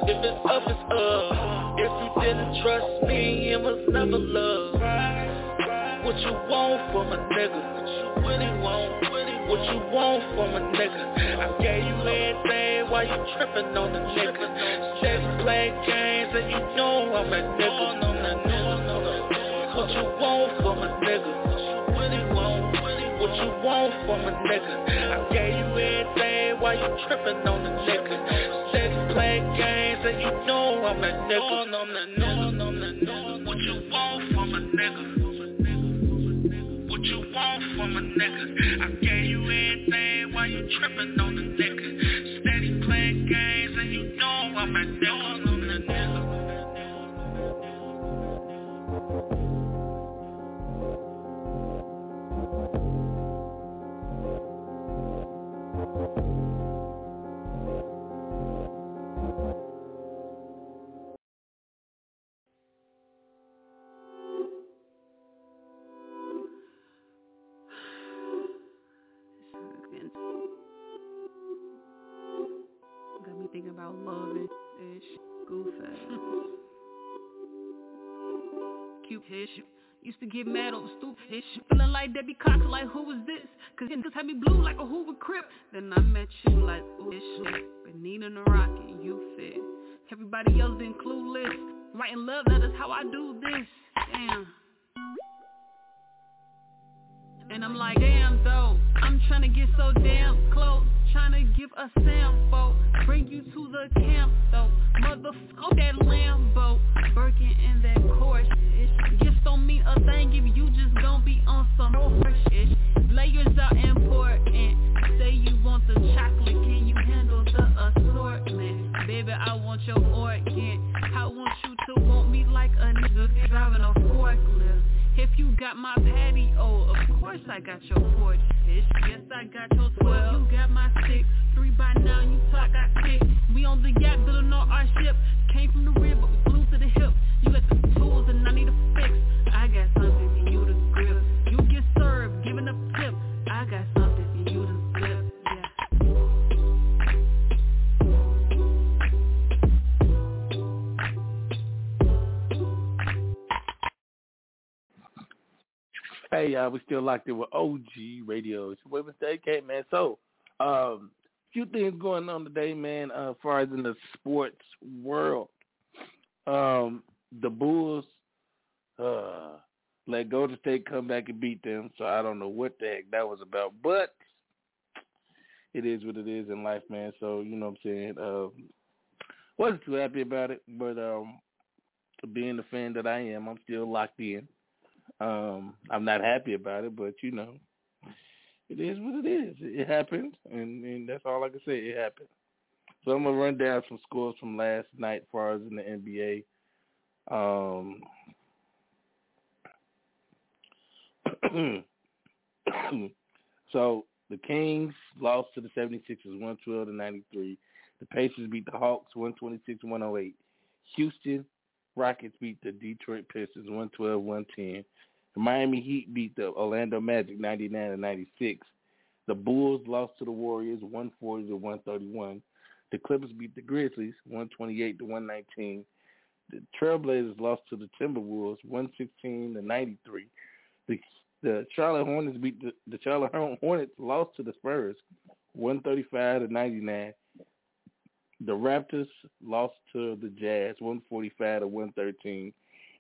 if it's up, it's up. If you didn't trust me, it was never love. What you want from a nigga, what you really want. What you want from a nigga I gave you everything while you tripping on the nigga Let's play games and you know I'm a nigga What you want from a nigga What you want from a nigga? I gave you everything while you tripping on the nigga. Steady playing games and you know I'm that nigga. What you want from a nigga? What you want from a nigga? I gave you everything while you tripping on the nigga. Steady playing games and you know I'm. I'm that to get mad over stupid ish. Feeling like Debbie Cox, like who was this? Cause niggas had me blue like a Hoover Crip. Then I met you like ooh ish. Benita and Rocky, you fit. Everybody else been clueless. Writing love letters, how I do this. Damn. And I'm like, damn though, I'm trying to get so damn close, trying to give a sample, bring you to the camp though, motherfucker that Lambo, Birkin in that Porsche, gifts don't mean a thing if you just gon' be on some shit. Layers are important, say you want the chocolate, can you handle the assortment? Baby, I want your organ, I want you to want me like a nigga driving a forklift. If you got my patio, of course I got your porch, bitch. Yes, I got your 12. You got my six, three by now, you talk, I six. We on the yacht, building on our ship. Came from the but we glued to the hip. You got the tools and I need a fix. Hey, y'all, we still locked in with OG Radio. It's boy, Mr. AK, man. So, um, few things going on today, man, uh, as far as in the sports world. Um, the Bulls, uh, let Golden State come back and beat them, so I don't know what the heck that was about, but it is what it is in life, man. So, you know what I'm saying? Um, wasn't too happy about it, but um, being the fan that I am, I'm still locked in. Um, I'm not happy about it, but you know, it is what it is. It happened, and, and that's all I can say. It happened. So I'm gonna run down some scores from last night, as far as in the NBA. Um, so the Kings lost to the 76ers, 112 to 93. The Pacers beat the Hawks, 126 to 108. Houston Rockets beat the Detroit Pistons, 112-110. The Miami Heat beat the Orlando Magic, 99 to 96. The Bulls lost to the Warriors, 140 to 131. The Clippers beat the Grizzlies, 128 to 119. The Trailblazers lost to the Timberwolves, 116 to 93. The the Charlotte Hornets beat the, the Charlotte Hornets lost to the Spurs, 135 to 99. The Raptors lost to the Jazz, 145 to 113.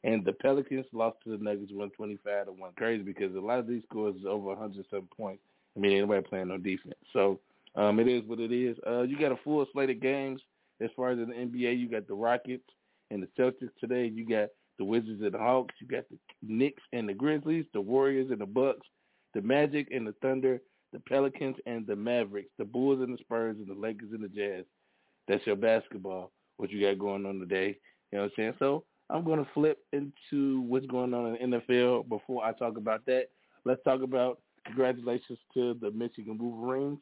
And the Pelicans lost to the Nuggets, 125 to 1. Crazy because a lot of these scores is over 107 points. I mean, ain't nobody playing no defense. So um, it is what it is. Uh, you got a full slate of games as far as in the NBA. You got the Rockets and the Celtics today. You got the Wizards and the Hawks. You got the Knicks and the Grizzlies, the Warriors and the Bucks, the Magic and the Thunder, the Pelicans and the Mavericks, the Bulls and the Spurs, and the Lakers and the Jazz. That's your basketball, what you got going on today. You know what I'm saying? So I'm going to flip into what's going on in the NFL. Before I talk about that, let's talk about congratulations to the Michigan Wolverines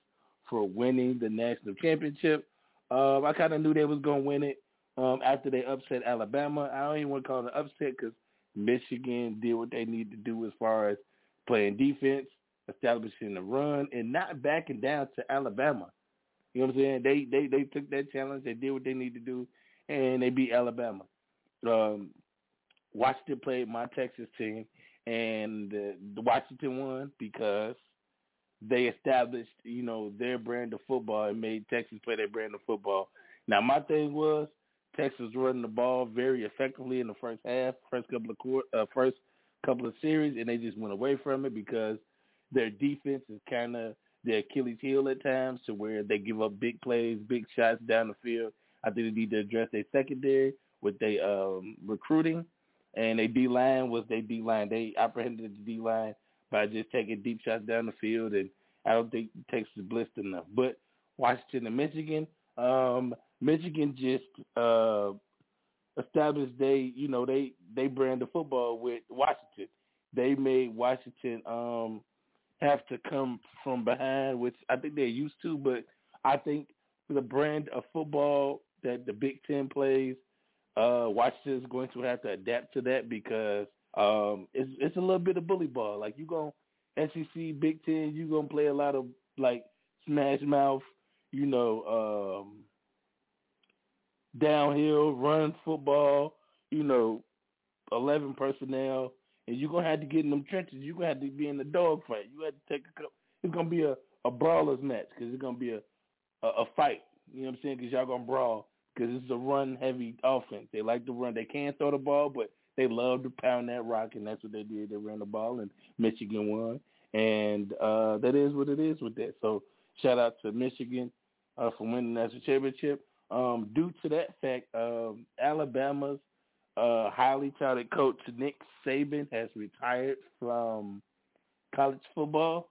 for winning the national championship. Um, I kind of knew they was going to win it um, after they upset Alabama. I don't even want to call it an upset because Michigan did what they need to do as far as playing defense, establishing the run, and not backing down to Alabama. You know what I'm saying? They they they took that challenge. They did what they need to do, and they beat Alabama. Um, Washington played my Texas team, and the Washington won because they established, you know, their brand of football and made Texas play their brand of football. Now, my thing was Texas running the ball very effectively in the first half, first couple of court, uh, first couple of series, and they just went away from it because their defense is kind of their Achilles heel at times, to where they give up big plays, big shots down the field. I think they need to address their secondary with their um, recruiting, and they D line was their D line. They apprehended the D line by just taking deep shots down the field, and I don't think Texas blitzed enough. But Washington and Michigan, um, Michigan just uh, established they, you know, they they brand the football with Washington. They made Washington um, have to come from behind, which I think they're used to. But I think the brand of football that the Big Ten plays, uh, Washington is going to have to adapt to that because um, it's it's a little bit of bully ball. Like you go SEC, Big Ten, you gonna play a lot of like smash mouth, you know, um, downhill run football, you know, eleven personnel, and you're gonna have to get in them trenches. You're gonna have to be in the dog fight. You have to take a. It's gonna be a a brawlers match because it's gonna be a, a a fight. You know what I'm saying? Because y'all gonna brawl because it's a run heavy offense. They like to run. They can't throw the ball, but they love to pound that rock, and that's what they did. They ran the ball, and Michigan won. And uh that is what it is with that. So shout out to Michigan uh, for winning the national championship. Um, due to that fact, um, Alabama's uh, highly touted coach Nick Saban has retired from college football.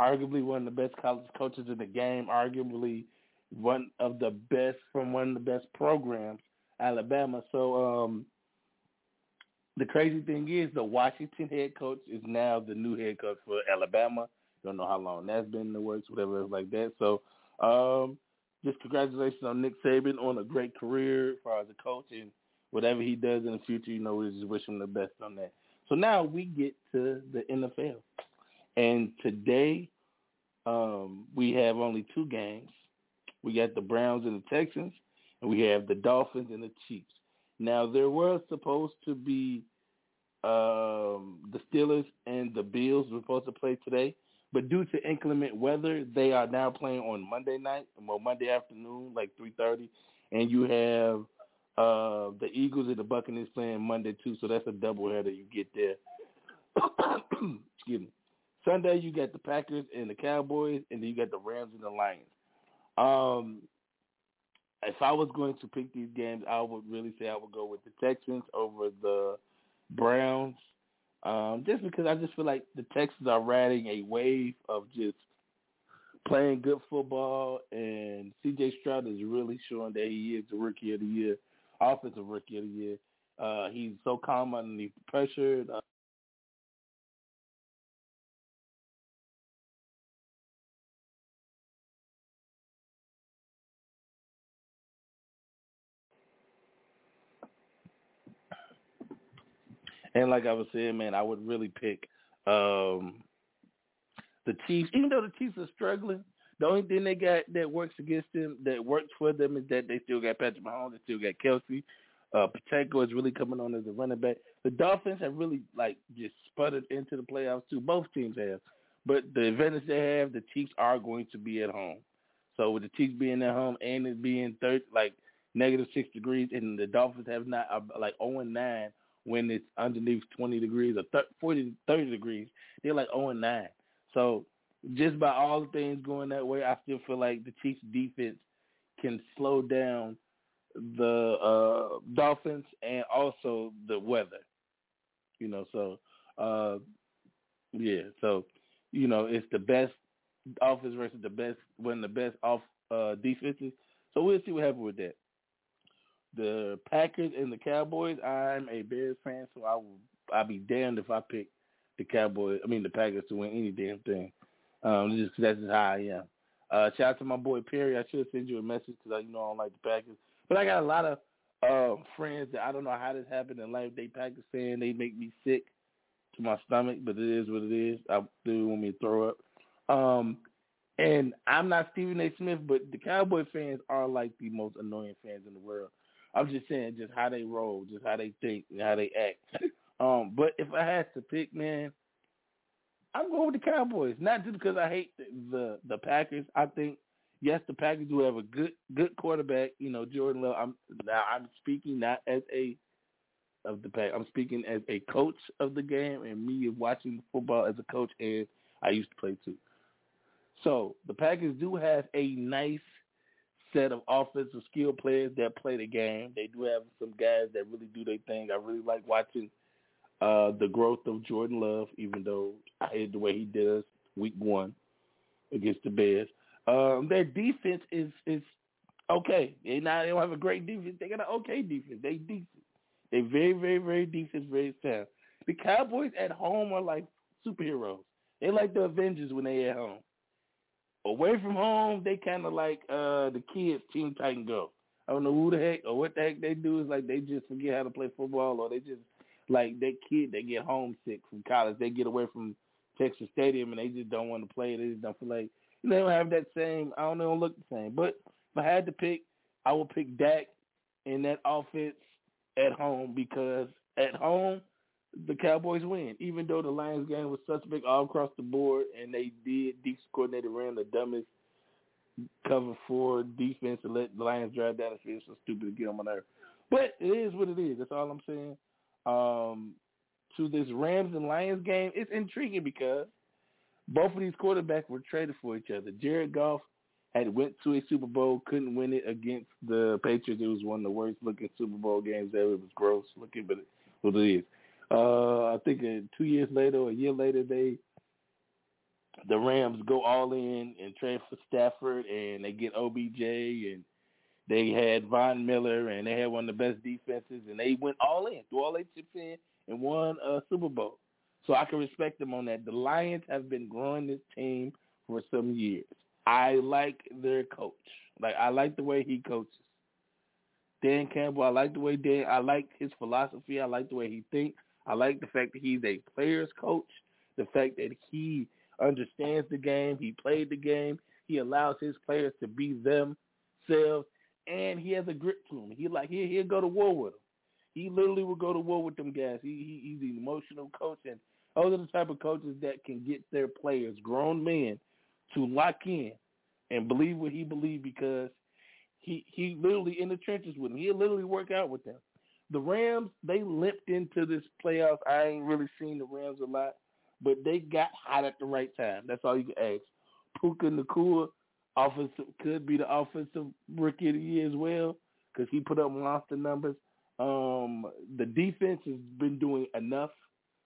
Arguably one of the best college coaches in the game. Arguably one of the best from one of the best programs, Alabama. So um, the crazy thing is the Washington head coach is now the new head coach for Alabama. Don't know how long that's been in the works, whatever it's like that. So um, just congratulations on Nick Saban on a great career as far as a coach and whatever he does in the future, you know, we just wish him the best on that. So now we get to the NFL. And today um, we have only two games. We got the Browns and the Texans, and we have the Dolphins and the Chiefs. Now there was supposed to be um, the Steelers and the Bills were supposed to play today, but due to inclement weather, they are now playing on Monday night, well Monday afternoon, like three thirty, and you have uh, the Eagles and the Buccaneers playing Monday too, so that's a doubleheader you get there. Excuse me. Sunday you got the Packers and the Cowboys, and then you got the Rams and the Lions. Um, if I was going to pick these games, I would really say I would go with the Texans over the Browns, um, just because I just feel like the Texans are riding a wave of just playing good football, and C.J. Stroud is really showing that he is the rookie of the year, offensive rookie of the year. Uh, he's so calm underneath pressure. Uh, And like I was saying, man, I would really pick um, the Chiefs. Even though the Chiefs are struggling, the only thing they got that works against them, that works for them, is that they still got Patrick Mahomes, they still got Kelce. Uh, Pacheco is really coming on as a running back. The Dolphins have really like just sputtered into the playoffs too. Both teams have, but the advantage they have, the Chiefs are going to be at home. So with the Chiefs being at home and it being third, like negative six degrees, and the Dolphins have not uh, like zero and nine when it's underneath 20 degrees or th- 40 30 degrees. They're like 0 and 9. So just by all the things going that way, I still feel like the Chiefs defense can slow down the uh Dolphins and also the weather. You know, so uh yeah, so you know, it's the best offense versus the best of the best off uh defenses. So we'll see what happens with that the Packers and the Cowboys. I'm a Bears fan, so I will. I'll be damned if I pick the Cowboys. I mean the Packers to win any damn thing. Um, just that's just how I am. Uh, shout out to my boy Perry. I should send you a message because you know I don't like the Packers, but I got a lot of uh, friends that I don't know how this happened in life. They Packers fan. They make me sick to my stomach, but it is what it is. I do want me to throw up. Um, and I'm not Stephen A. Smith, but the Cowboy fans are like the most annoying fans in the world. I'm just saying, just how they roll, just how they think, how they act. um, but if I had to pick, man, I'm going with the Cowboys. Not just because I hate the, the the Packers. I think yes, the Packers do have a good good quarterback. You know, Jordan Love. I'm now I'm speaking not as a of the pack. I'm speaking as a coach of the game and me watching football as a coach. And I used to play too. So the Packers do have a nice set of offensive skill players that play the game. They do have some guys that really do their thing. I really like watching uh, the growth of Jordan Love, even though I hated the way he did us week one against the Bears. Um, their defense is is okay. They not they don't have a great defense. They got an okay defense. They decent. They very very very defense very sound. The Cowboys at home are like superheroes. They like the Avengers when they at home. Away from home, they kind of like uh the kids Teen Titan Go. I don't know who the heck or what the heck they do. Is like they just forget how to play football, or they just like that kid that get homesick from college. They get away from Texas Stadium and they just don't want to play. They just don't feel like you know, they don't have that same. I don't know, look the same. But if I had to pick, I would pick Dak in that offense at home because at home the Cowboys win. Even though the Lions game was suspect all across the board and they did defense coordinator ran the dumbest cover four defense to let the Lions drive down the field so stupid to get them on nerve. But it is what it is. That's all I'm saying. Um, to this Rams and Lions game, it's intriguing because both of these quarterbacks were traded for each other. Jared Goff had went to a Super Bowl, couldn't win it against the Patriots. It was one of the worst looking Super Bowl games ever. It was gross looking, but it, what it is. Uh, I think two years later or a year later, they the Rams go all in and trade for Stafford, and they get OBJ, and they had Von Miller, and they had one of the best defenses, and they went all in, threw all their chips in, and won a Super Bowl. So I can respect them on that. The Lions have been growing this team for some years. I like their coach. Like I like the way he coaches. Dan Campbell, I like the way Dan I like his philosophy. I like the way he thinks. I like the fact that he's a player's coach. The fact that he understands the game, he played the game, he allows his players to be themselves, and he has a grip to him. He like he he'll go to war with them. He literally will go to war with them guys. He, he he's an emotional coach, and those are the type of coaches that can get their players, grown men, to lock in and believe what he believes because he he literally in the trenches with them. He'll literally work out with them. The Rams, they limped into this playoffs. I ain't really seen the Rams a lot, but they got hot at the right time. That's all you can ask. Puka Nacua, offensive could be the offensive rookie of the year as well because he put up monster numbers. Um, the defense has been doing enough.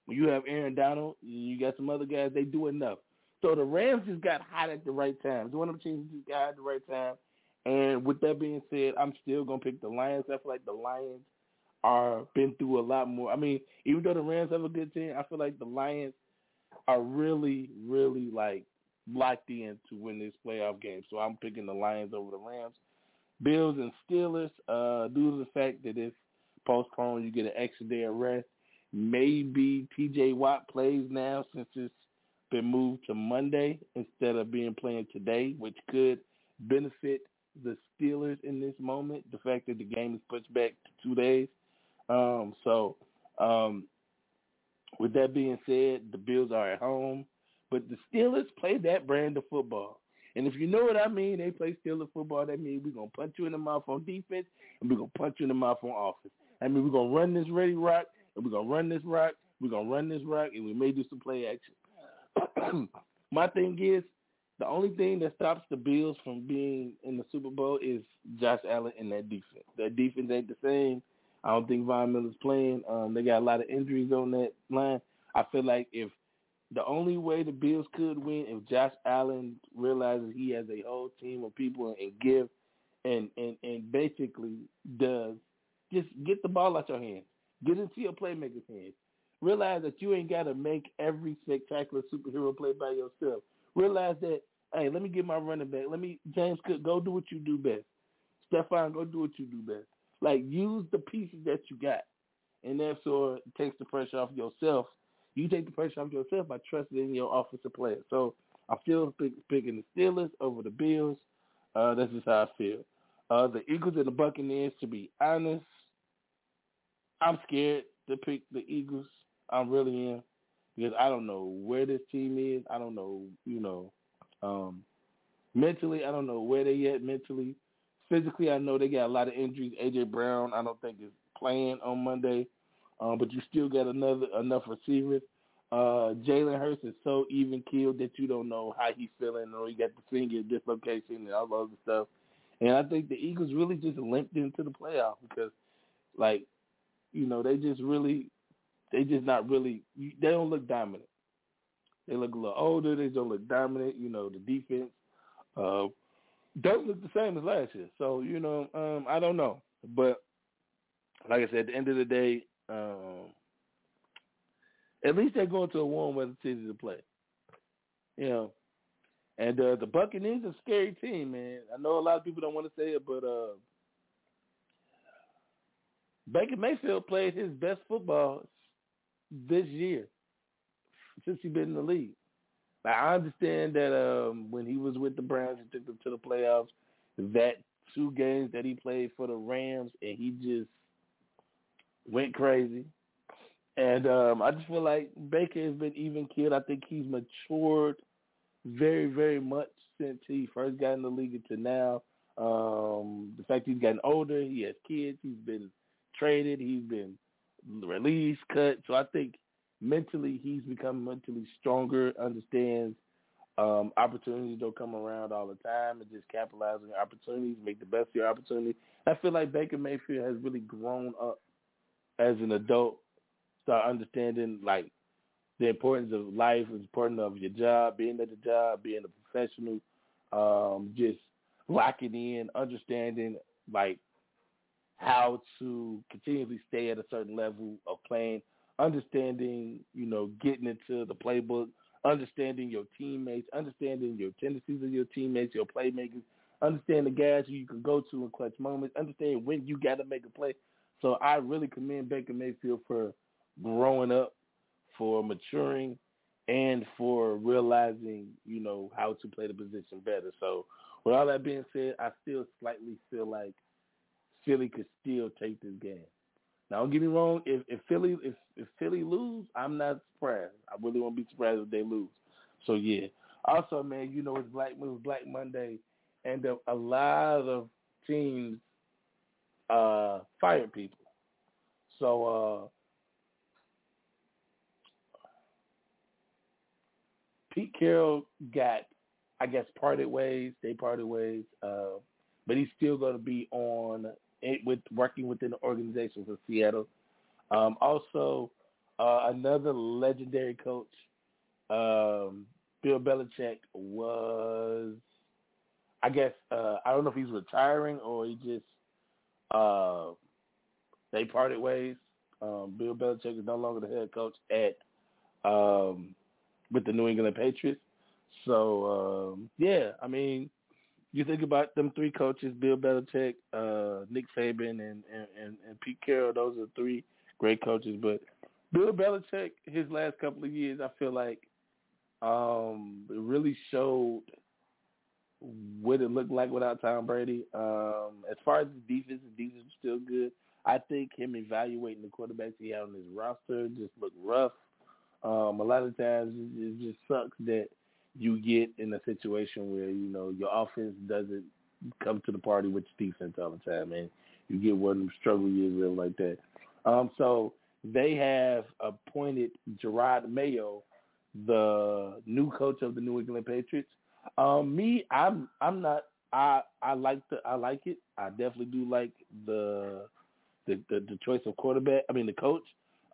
When you have Aaron Donald, you got some other guys, they do enough. So the Rams just got hot at the right time. One of the teams just got hot at the right time. And with that being said, I'm still gonna pick the Lions. I feel like the Lions are been through a lot more. I mean, even though the Rams have a good team, I feel like the Lions are really, really like locked in to win this playoff game. So I'm picking the Lions over the Rams. Bills and Steelers, uh, due to the fact that it's postponed, you get an extra day of rest. Maybe TJ Watt plays now since it's been moved to Monday instead of being playing today, which could benefit the Steelers in this moment. The fact that the game is pushed back to two days. Um, so, um, with that being said, the Bills are at home, but the Steelers play that brand of football. And if you know what I mean, they play Steelers football. That means we're gonna punch you in the mouth on defense, and we're gonna punch you in the mouth on offense. I mean, we're gonna run this ready rock, and we're gonna run this rock. We're gonna run this rock, and we may do some play action. My thing is, the only thing that stops the Bills from being in the Super Bowl is Josh Allen and that defense. That defense ain't the same. I don't think Von Miller's playing. Um, they got a lot of injuries on that line. I feel like if the only way the Bills could win if Josh Allen realizes he has a whole team of people and give and and and basically does just get the ball out your hands. Get into your playmaker's hands. Realize that you ain't got to make every spectacular superhero play by yourself. Realize that, hey, let me get my running back. Let me, James Cook, go do what you do best. Stefon, go do what you do best. Like, use the pieces that you got. And that sort of takes the pressure off yourself. You take the pressure off yourself by trusting in your offensive player. So I'm still pick, picking the Steelers over the Bills. Uh, that's just how I feel. Uh, the Eagles and the Buccaneers, to be honest, I'm scared to pick the Eagles. I'm really am because I don't know where this team is. I don't know, you know, um, mentally. I don't know where they at mentally. Physically, I know they got a lot of injuries. AJ Brown, I don't think is playing on Monday, um, but you still got another enough receivers. Uh, Jalen Hurts is so even keeled that you don't know how he's feeling, or he got the finger dislocation and all the other stuff. And I think the Eagles really just limped into the playoff because, like, you know, they just really, they just not really, they don't look dominant. They look a little older. They don't look dominant. You know, the defense uh, don't look the same as last year. So you know, um, I don't know, but like I said, at the end of the day, um, at least they're going to a warm weather city to play. You know, and uh, the Buccaneers are a scary team, man. I know a lot of people don't want to say it, but uh, Baker Mayfield played his best football this year since he's been in the league. I understand that um, when he was with the Browns and took them to the playoffs, that two games that he played for the Rams and he just went crazy. And um, I just feel like Baker has been even killed. I think he's matured very, very much since he first got in the league to now. Um, the fact he's gotten older, he has kids, he's been traded, he's been released, cut. So I think mentally he's become mentally stronger, understands um, opportunities don't come around all the time and just capitalize on opportunities, make the best of your opportunity. I feel like Baker Mayfield has really grown up as an adult, start understanding like the importance of life, the importance of your job, being at the job, being a professional, um, just locking in, understanding like how to continually stay at a certain level of playing, understanding, you know, getting into the playbook, understanding your teammates, understanding your tendencies of your teammates, your playmakers, understand the guys who you can go to in clutch moments, understand when you got to make a play. So I really commend Baker Mayfield for growing up, for maturing, and for realizing, you know, how to play the position better. So with all that being said, I still slightly feel like Philly could still take this game. Now, don't get me wrong. If, if Philly if, if Philly lose, I'm not surprised. I really won't be surprised if they lose. So yeah. Also, man, you know it's Black was Black Monday, and a, a lot of teams uh, fired people. So uh, Pete Carroll got, I guess, parted ways. They parted ways, uh, but he's still going to be on it with working within the organization for Seattle. Um, also, uh, another legendary coach, um, Bill Belichick, was, I guess, uh, I don't know if he's retiring or he just, uh, they parted ways. Um, Bill Belichick is no longer the head coach at um, with the New England Patriots. So um, yeah, I mean, you think about them three coaches: Bill Belichick, uh, Nick Saban, and, and and Pete Carroll. Those are three great coaches. But Bill Belichick, his last couple of years, I feel like um, it really showed what it looked like without Tom Brady. Um, as far as the defense, the defense is still good. I think him evaluating the quarterbacks he had on his roster just looked rough. Um, a lot of times it just sucks that you get in a situation where you know your offense doesn't come to the party with your defense all the time, and you get one of them struggle years real like that. Um, so they have appointed Jerod Mayo the new coach of the New England Patriots. Um, me, I'm I'm not. I I like the I like it. I definitely do like the the the, the choice of quarterback. I mean the coach.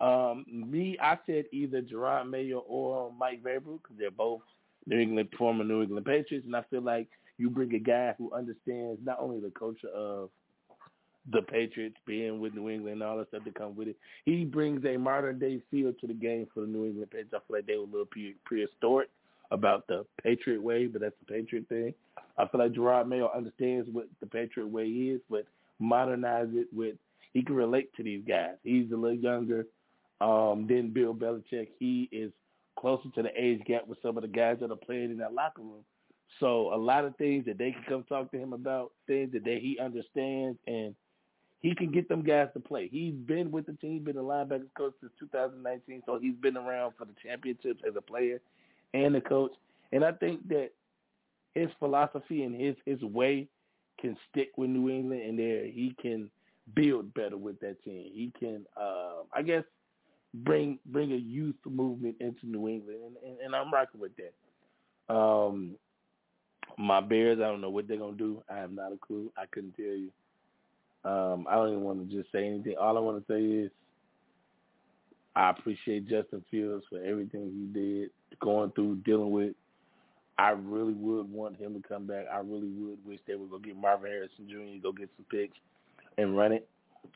Um, me, I said either Jerod Mayo or Mike Vrabel because they're both New England former New England Patriots, and I feel like you bring a guy who understands not only the culture of the Patriots being with New England and all the stuff that come with it. He brings a modern day feel to the game for the New England Patriots. I feel like they were a little pre- prehistoric about the Patriot way, but that's the Patriot thing. I feel like Jerod Mayo understands what the Patriot way is, but modernize it with he can relate to these guys. He's a little younger um, than Bill Belichick. He is closer to the age gap with some of the guys that are playing in that locker room. So a lot of things that they can come talk to him about, things that they, he understands, and he can get them guys to play. He's been with the team, been a linebackers coach since 2019, so he's been around for the championships as a player and a coach. And I think that his philosophy and his his way can stick with New England, and there he can build better with that team. He can, uh, I guess, bring bring a youth movement into New England, and, and, and I'm rocking with that. Um, my Bears, I don't know what they're gonna do. I have not a clue. I couldn't tell you. Um, I don't even want to just say anything. All I want to say is I appreciate Justin Fields for everything he did, going through, dealing with. I really would want him to come back. I really would wish they would go get Marvin Harrison Jr. go get some picks and run it.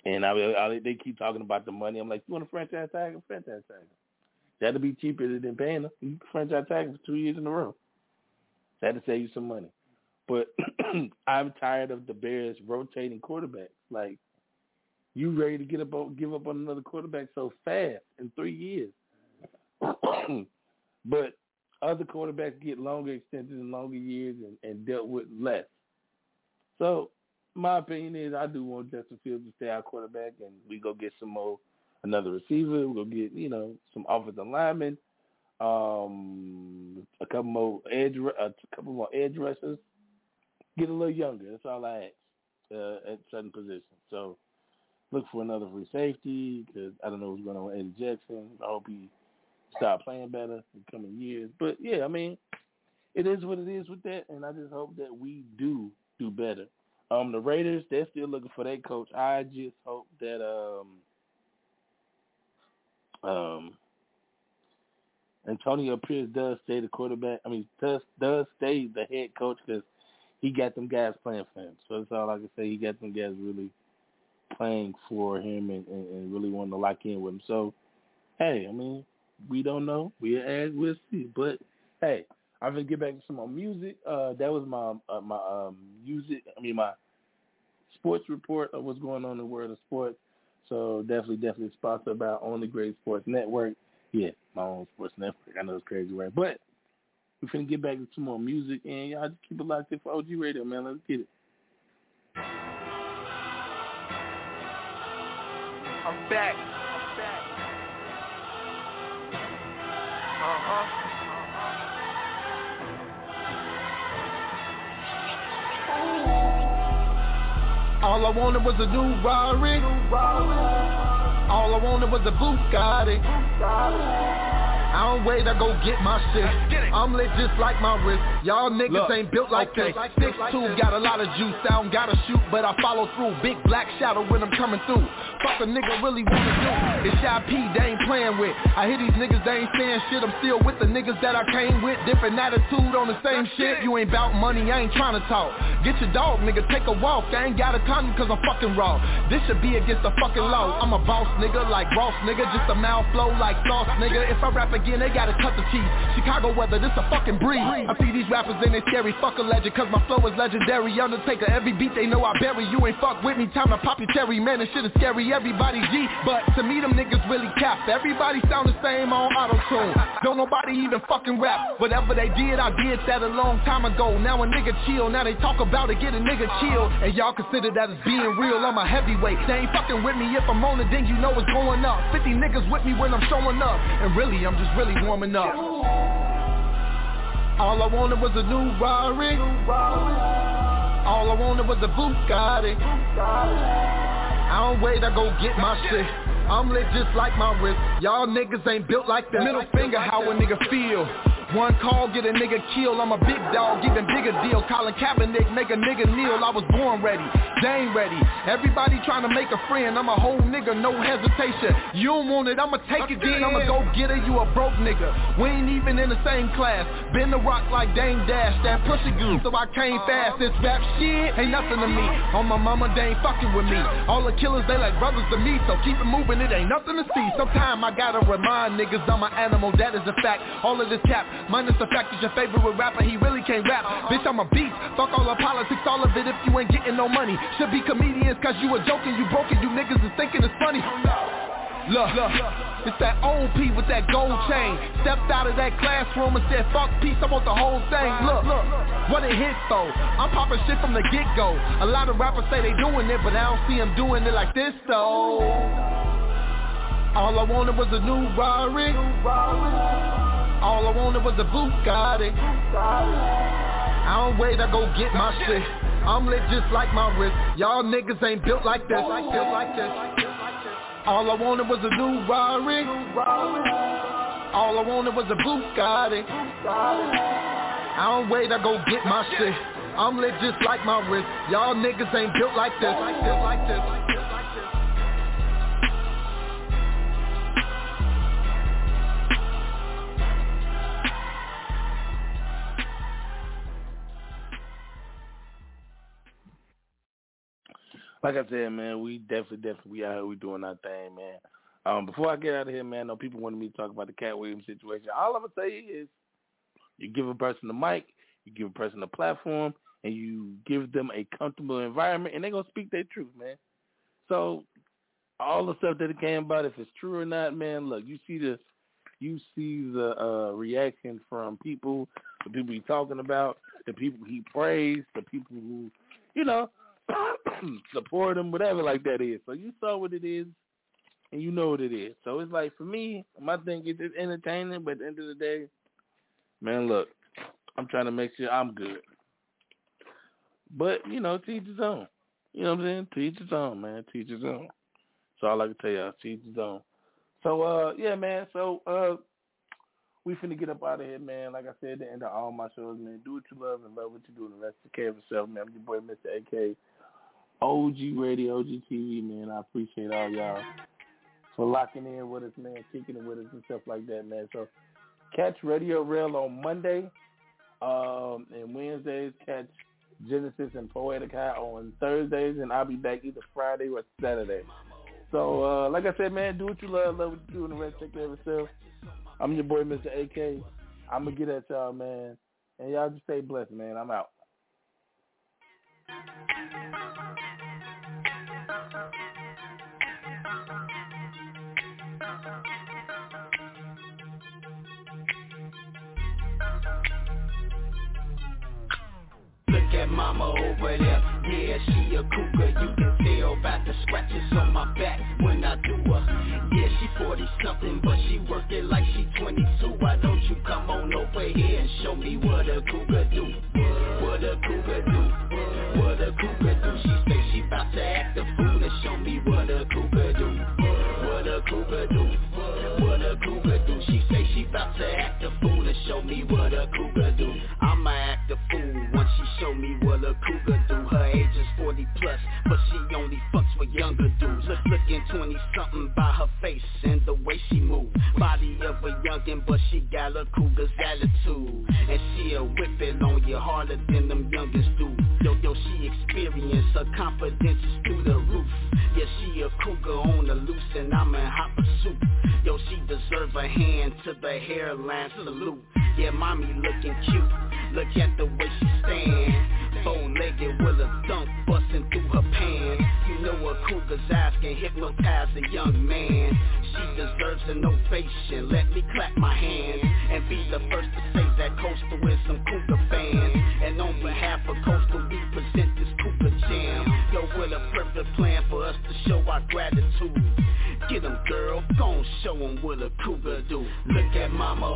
And I, I they keep talking about the money. I'm like, you want a franchise tag? A franchise tag. That'll be cheaper than paying them. You can franchise tag for two years in a row. That to save you some money. But I'm tired of the Bears rotating quarterbacks. Like, you ready to get up give up on another quarterback so fast in three years? but other quarterbacks get longer extensions and longer years and, and dealt with less. So my opinion is I do want Justin Fields to stay our quarterback and we go get some more another receiver. We'll get, you know, some offensive linemen, um, a couple more edge a couple more edge rushers. Get a little younger. That's all I ask uh, at certain positions. So look for another free safety because I don't know what's going on with Eddie Jackson. I hope he start playing better in coming years. But yeah, I mean, it is what it is with that, and I just hope that we do do better. Um, the Raiders, they're still looking for their coach. I just hope that um, um, Antonio Pierce does stay the quarterback. I mean, does does stay the head coach because he got them guys playing for him. So that's all I can say. He got them guys really playing for him and, and, and really wanting to lock in with him. So, hey, I mean, we don't know. We ask, we'll see. But hey, I'm gonna get back to some more music. Uh, that was my uh, my um, music. I mean my sports report of what's going on in the world of sports. So definitely, definitely sponsored by Only Great Sports Network. Yeah, my own sports network. I know it's crazy, right? But we're gonna get back to some more music, and y'all just keep it locked in for OG Radio, man. Let's get it. I'm back. I'm back. Uh-huh. All I wanted was a new Rari. All I wanted was a Bugatti. I don't wait, I go get my shit. I'm lit just like my wrist. Y'all niggas Look, ain't built like okay. this. Six two got a lot of juice. I don't gotta shoot, but I follow through. Big black shadow when I'm coming through. Fuck a nigga really wanna do. It's Shy P, they ain't playing with. I hear these niggas, they ain't saying shit. I'm still with the niggas that I came with. Different attitude on the same shit. You ain't bout money, I ain't trying to talk. Get your dog, nigga, take a walk. I ain't got a condom cause I'm fucking raw. This should be against the fucking law. I'm a boss nigga like Ross nigga. Just a mouth flow like sauce nigga. If I rap again, they gotta cut the cheese. Chicago weather, this a fucking breeze. I see these rappers and they scary. Fuck a legend cause my flow is legendary. Undertaker, every beat they know I bury. You ain't fuck with me, time to pop your cherry. Man, this shit is scary. Everybody G, but to me them niggas really cap. Everybody sound the same on auto-tune. Don't nobody even fucking rap. Whatever they did, I did that a long time ago. Now a nigga chill, now they talk about it, get a nigga chill. And y'all consider that as being real, I'm a heavyweight. They ain't fucking with me if I'm on it, then you know it's going up. 50 niggas with me when I'm showing up. And really, I'm just really warming up. All I wanted was a new Rari. All I wanted was a Bugatti. I don't wait, I go get my shit. I'm lit just like my wrist. Y'all niggas ain't built like that. Middle finger, how a nigga feel. One call, get a nigga killed. I'm a big dog, even bigger deal. Colin Kaepernick, make a nigga kneel. I was born ready, ain't ready. Everybody trying to make a friend. I'm a whole nigga, no hesitation. You don't want it, I'ma take it then. I'ma go get it, you a broke nigga. We ain't even in the same class. Been the rock like Dame Dash, that pussy goose. So I came fast. This rap shit ain't nothing to me. On my mama, they ain't fucking with me. All the killers, they like brothers to me. So keep it moving, it ain't nothing to see. Sometime I gotta remind niggas I'm an animal, that is a fact. All of this cap Minus the fact that your favorite rapper, he really can't rap. Bitch, I'm a beast. Fuck all the politics, all of it if you ain't getting no money. Should be comedians cause you a joking, you broken, you niggas is thinking it's funny. Look, look, it's that old P with that gold chain. Stepped out of that classroom and said, fuck peace, I want the whole thing. Look, look, what it hit though. I'm popping shit from the get-go. A lot of rappers say they doing it, but I don't see them doing it like this though. All I wanted was a new Rari. All I wanted was a Bugatti. I don't wait, I go get my shit. I'm lit just like my wrist. Y'all niggas ain't built like this. Like this. Like this. All I wanted was a new Rari. All I wanted was a Bugatti. I don't wait, I go get my shit. I'm lit just like my wrist. Y'all niggas ain't built like this. Like this, like this. Like I said, man, we definitely, definitely, we out here, we doing our thing, man. Um, before I get out of here, man, know people wanted me to talk about the Katt Williams situation. All I'm gonna say is, you give a person a mic, you give a person a platform, and you give them a comfortable environment, and they're gonna speak their truth, man. So, all the stuff that it came about, if it's true or not, man, look, you see the, you see the uh, reaction from people, the people he talking about, the people he praised, the people who, you know, support them, whatever like that is. So you saw what it is, and you know what it is. So it's like for me, my thing is it's entertaining, but at the end of the day, man, look, I'm trying to make sure I'm good. But you know, teach his own. You know what I'm saying? Teach his own, man. Teach his own. So all I can tell y'all, teach his own. So uh, yeah, man. So uh, we finna get up out of here, man. Like I said, the end of all my shows, man. Do what you love and love what you do, and the rest take care of yourself, man. I'm your boy, Mr. AK. OG Radio, OG TV, man. I appreciate all y'all for locking in with us, man, kicking it with us and stuff like that, man. So catch Radio Rail on Monday, um, and Wednesdays catch Genesis and Poetic High on Thursdays, and I'll be back either Friday or Saturday. So, uh, like I said, man, do what you love, love what you do, and the rest take care of yourself. I'm your boy, Mr. AK. I'm going to get at y'all, man. And y'all just stay blessed, man. I'm out. Look at mama over there, yeah, she a cougar. You can tell by the scratches on my back when I do her. Yeah, she 40 something, but she work it like she 22 Why don't you come on over here and show me what a cougar do? What a cougar do What a cougar do. She say she bout to act a fool and show me what a cougar do. What a cougar do. What a cougar do. She say she bout to act a fool and show me what a cougar do. I'ma act a fool once she show me what a cougar do. Her age is 40 plus, but she only fucks with younger dudes. Look, looking 20 something by her face and the way she move. Body of a youngin', but she got a cougar's attitude. And she'll whip it on you harder than them youngest do her confidence is through the roof. Yeah, she a cougar on the loose and I'm in hot pursuit. Yo, she deserve a hand to the hairline salute. Yeah, mommy looking cute. Look at the way she stand. Bow-legged with a dunk busting through her pants. You know a cougar's eyes can hypnotize a young man. She deserves an ovation. Let me clap my hands And be the first to say that Coastal is some cougar fans show our gratitude. Get 'em girl, gon' show 'em what a cougar do. Look at mama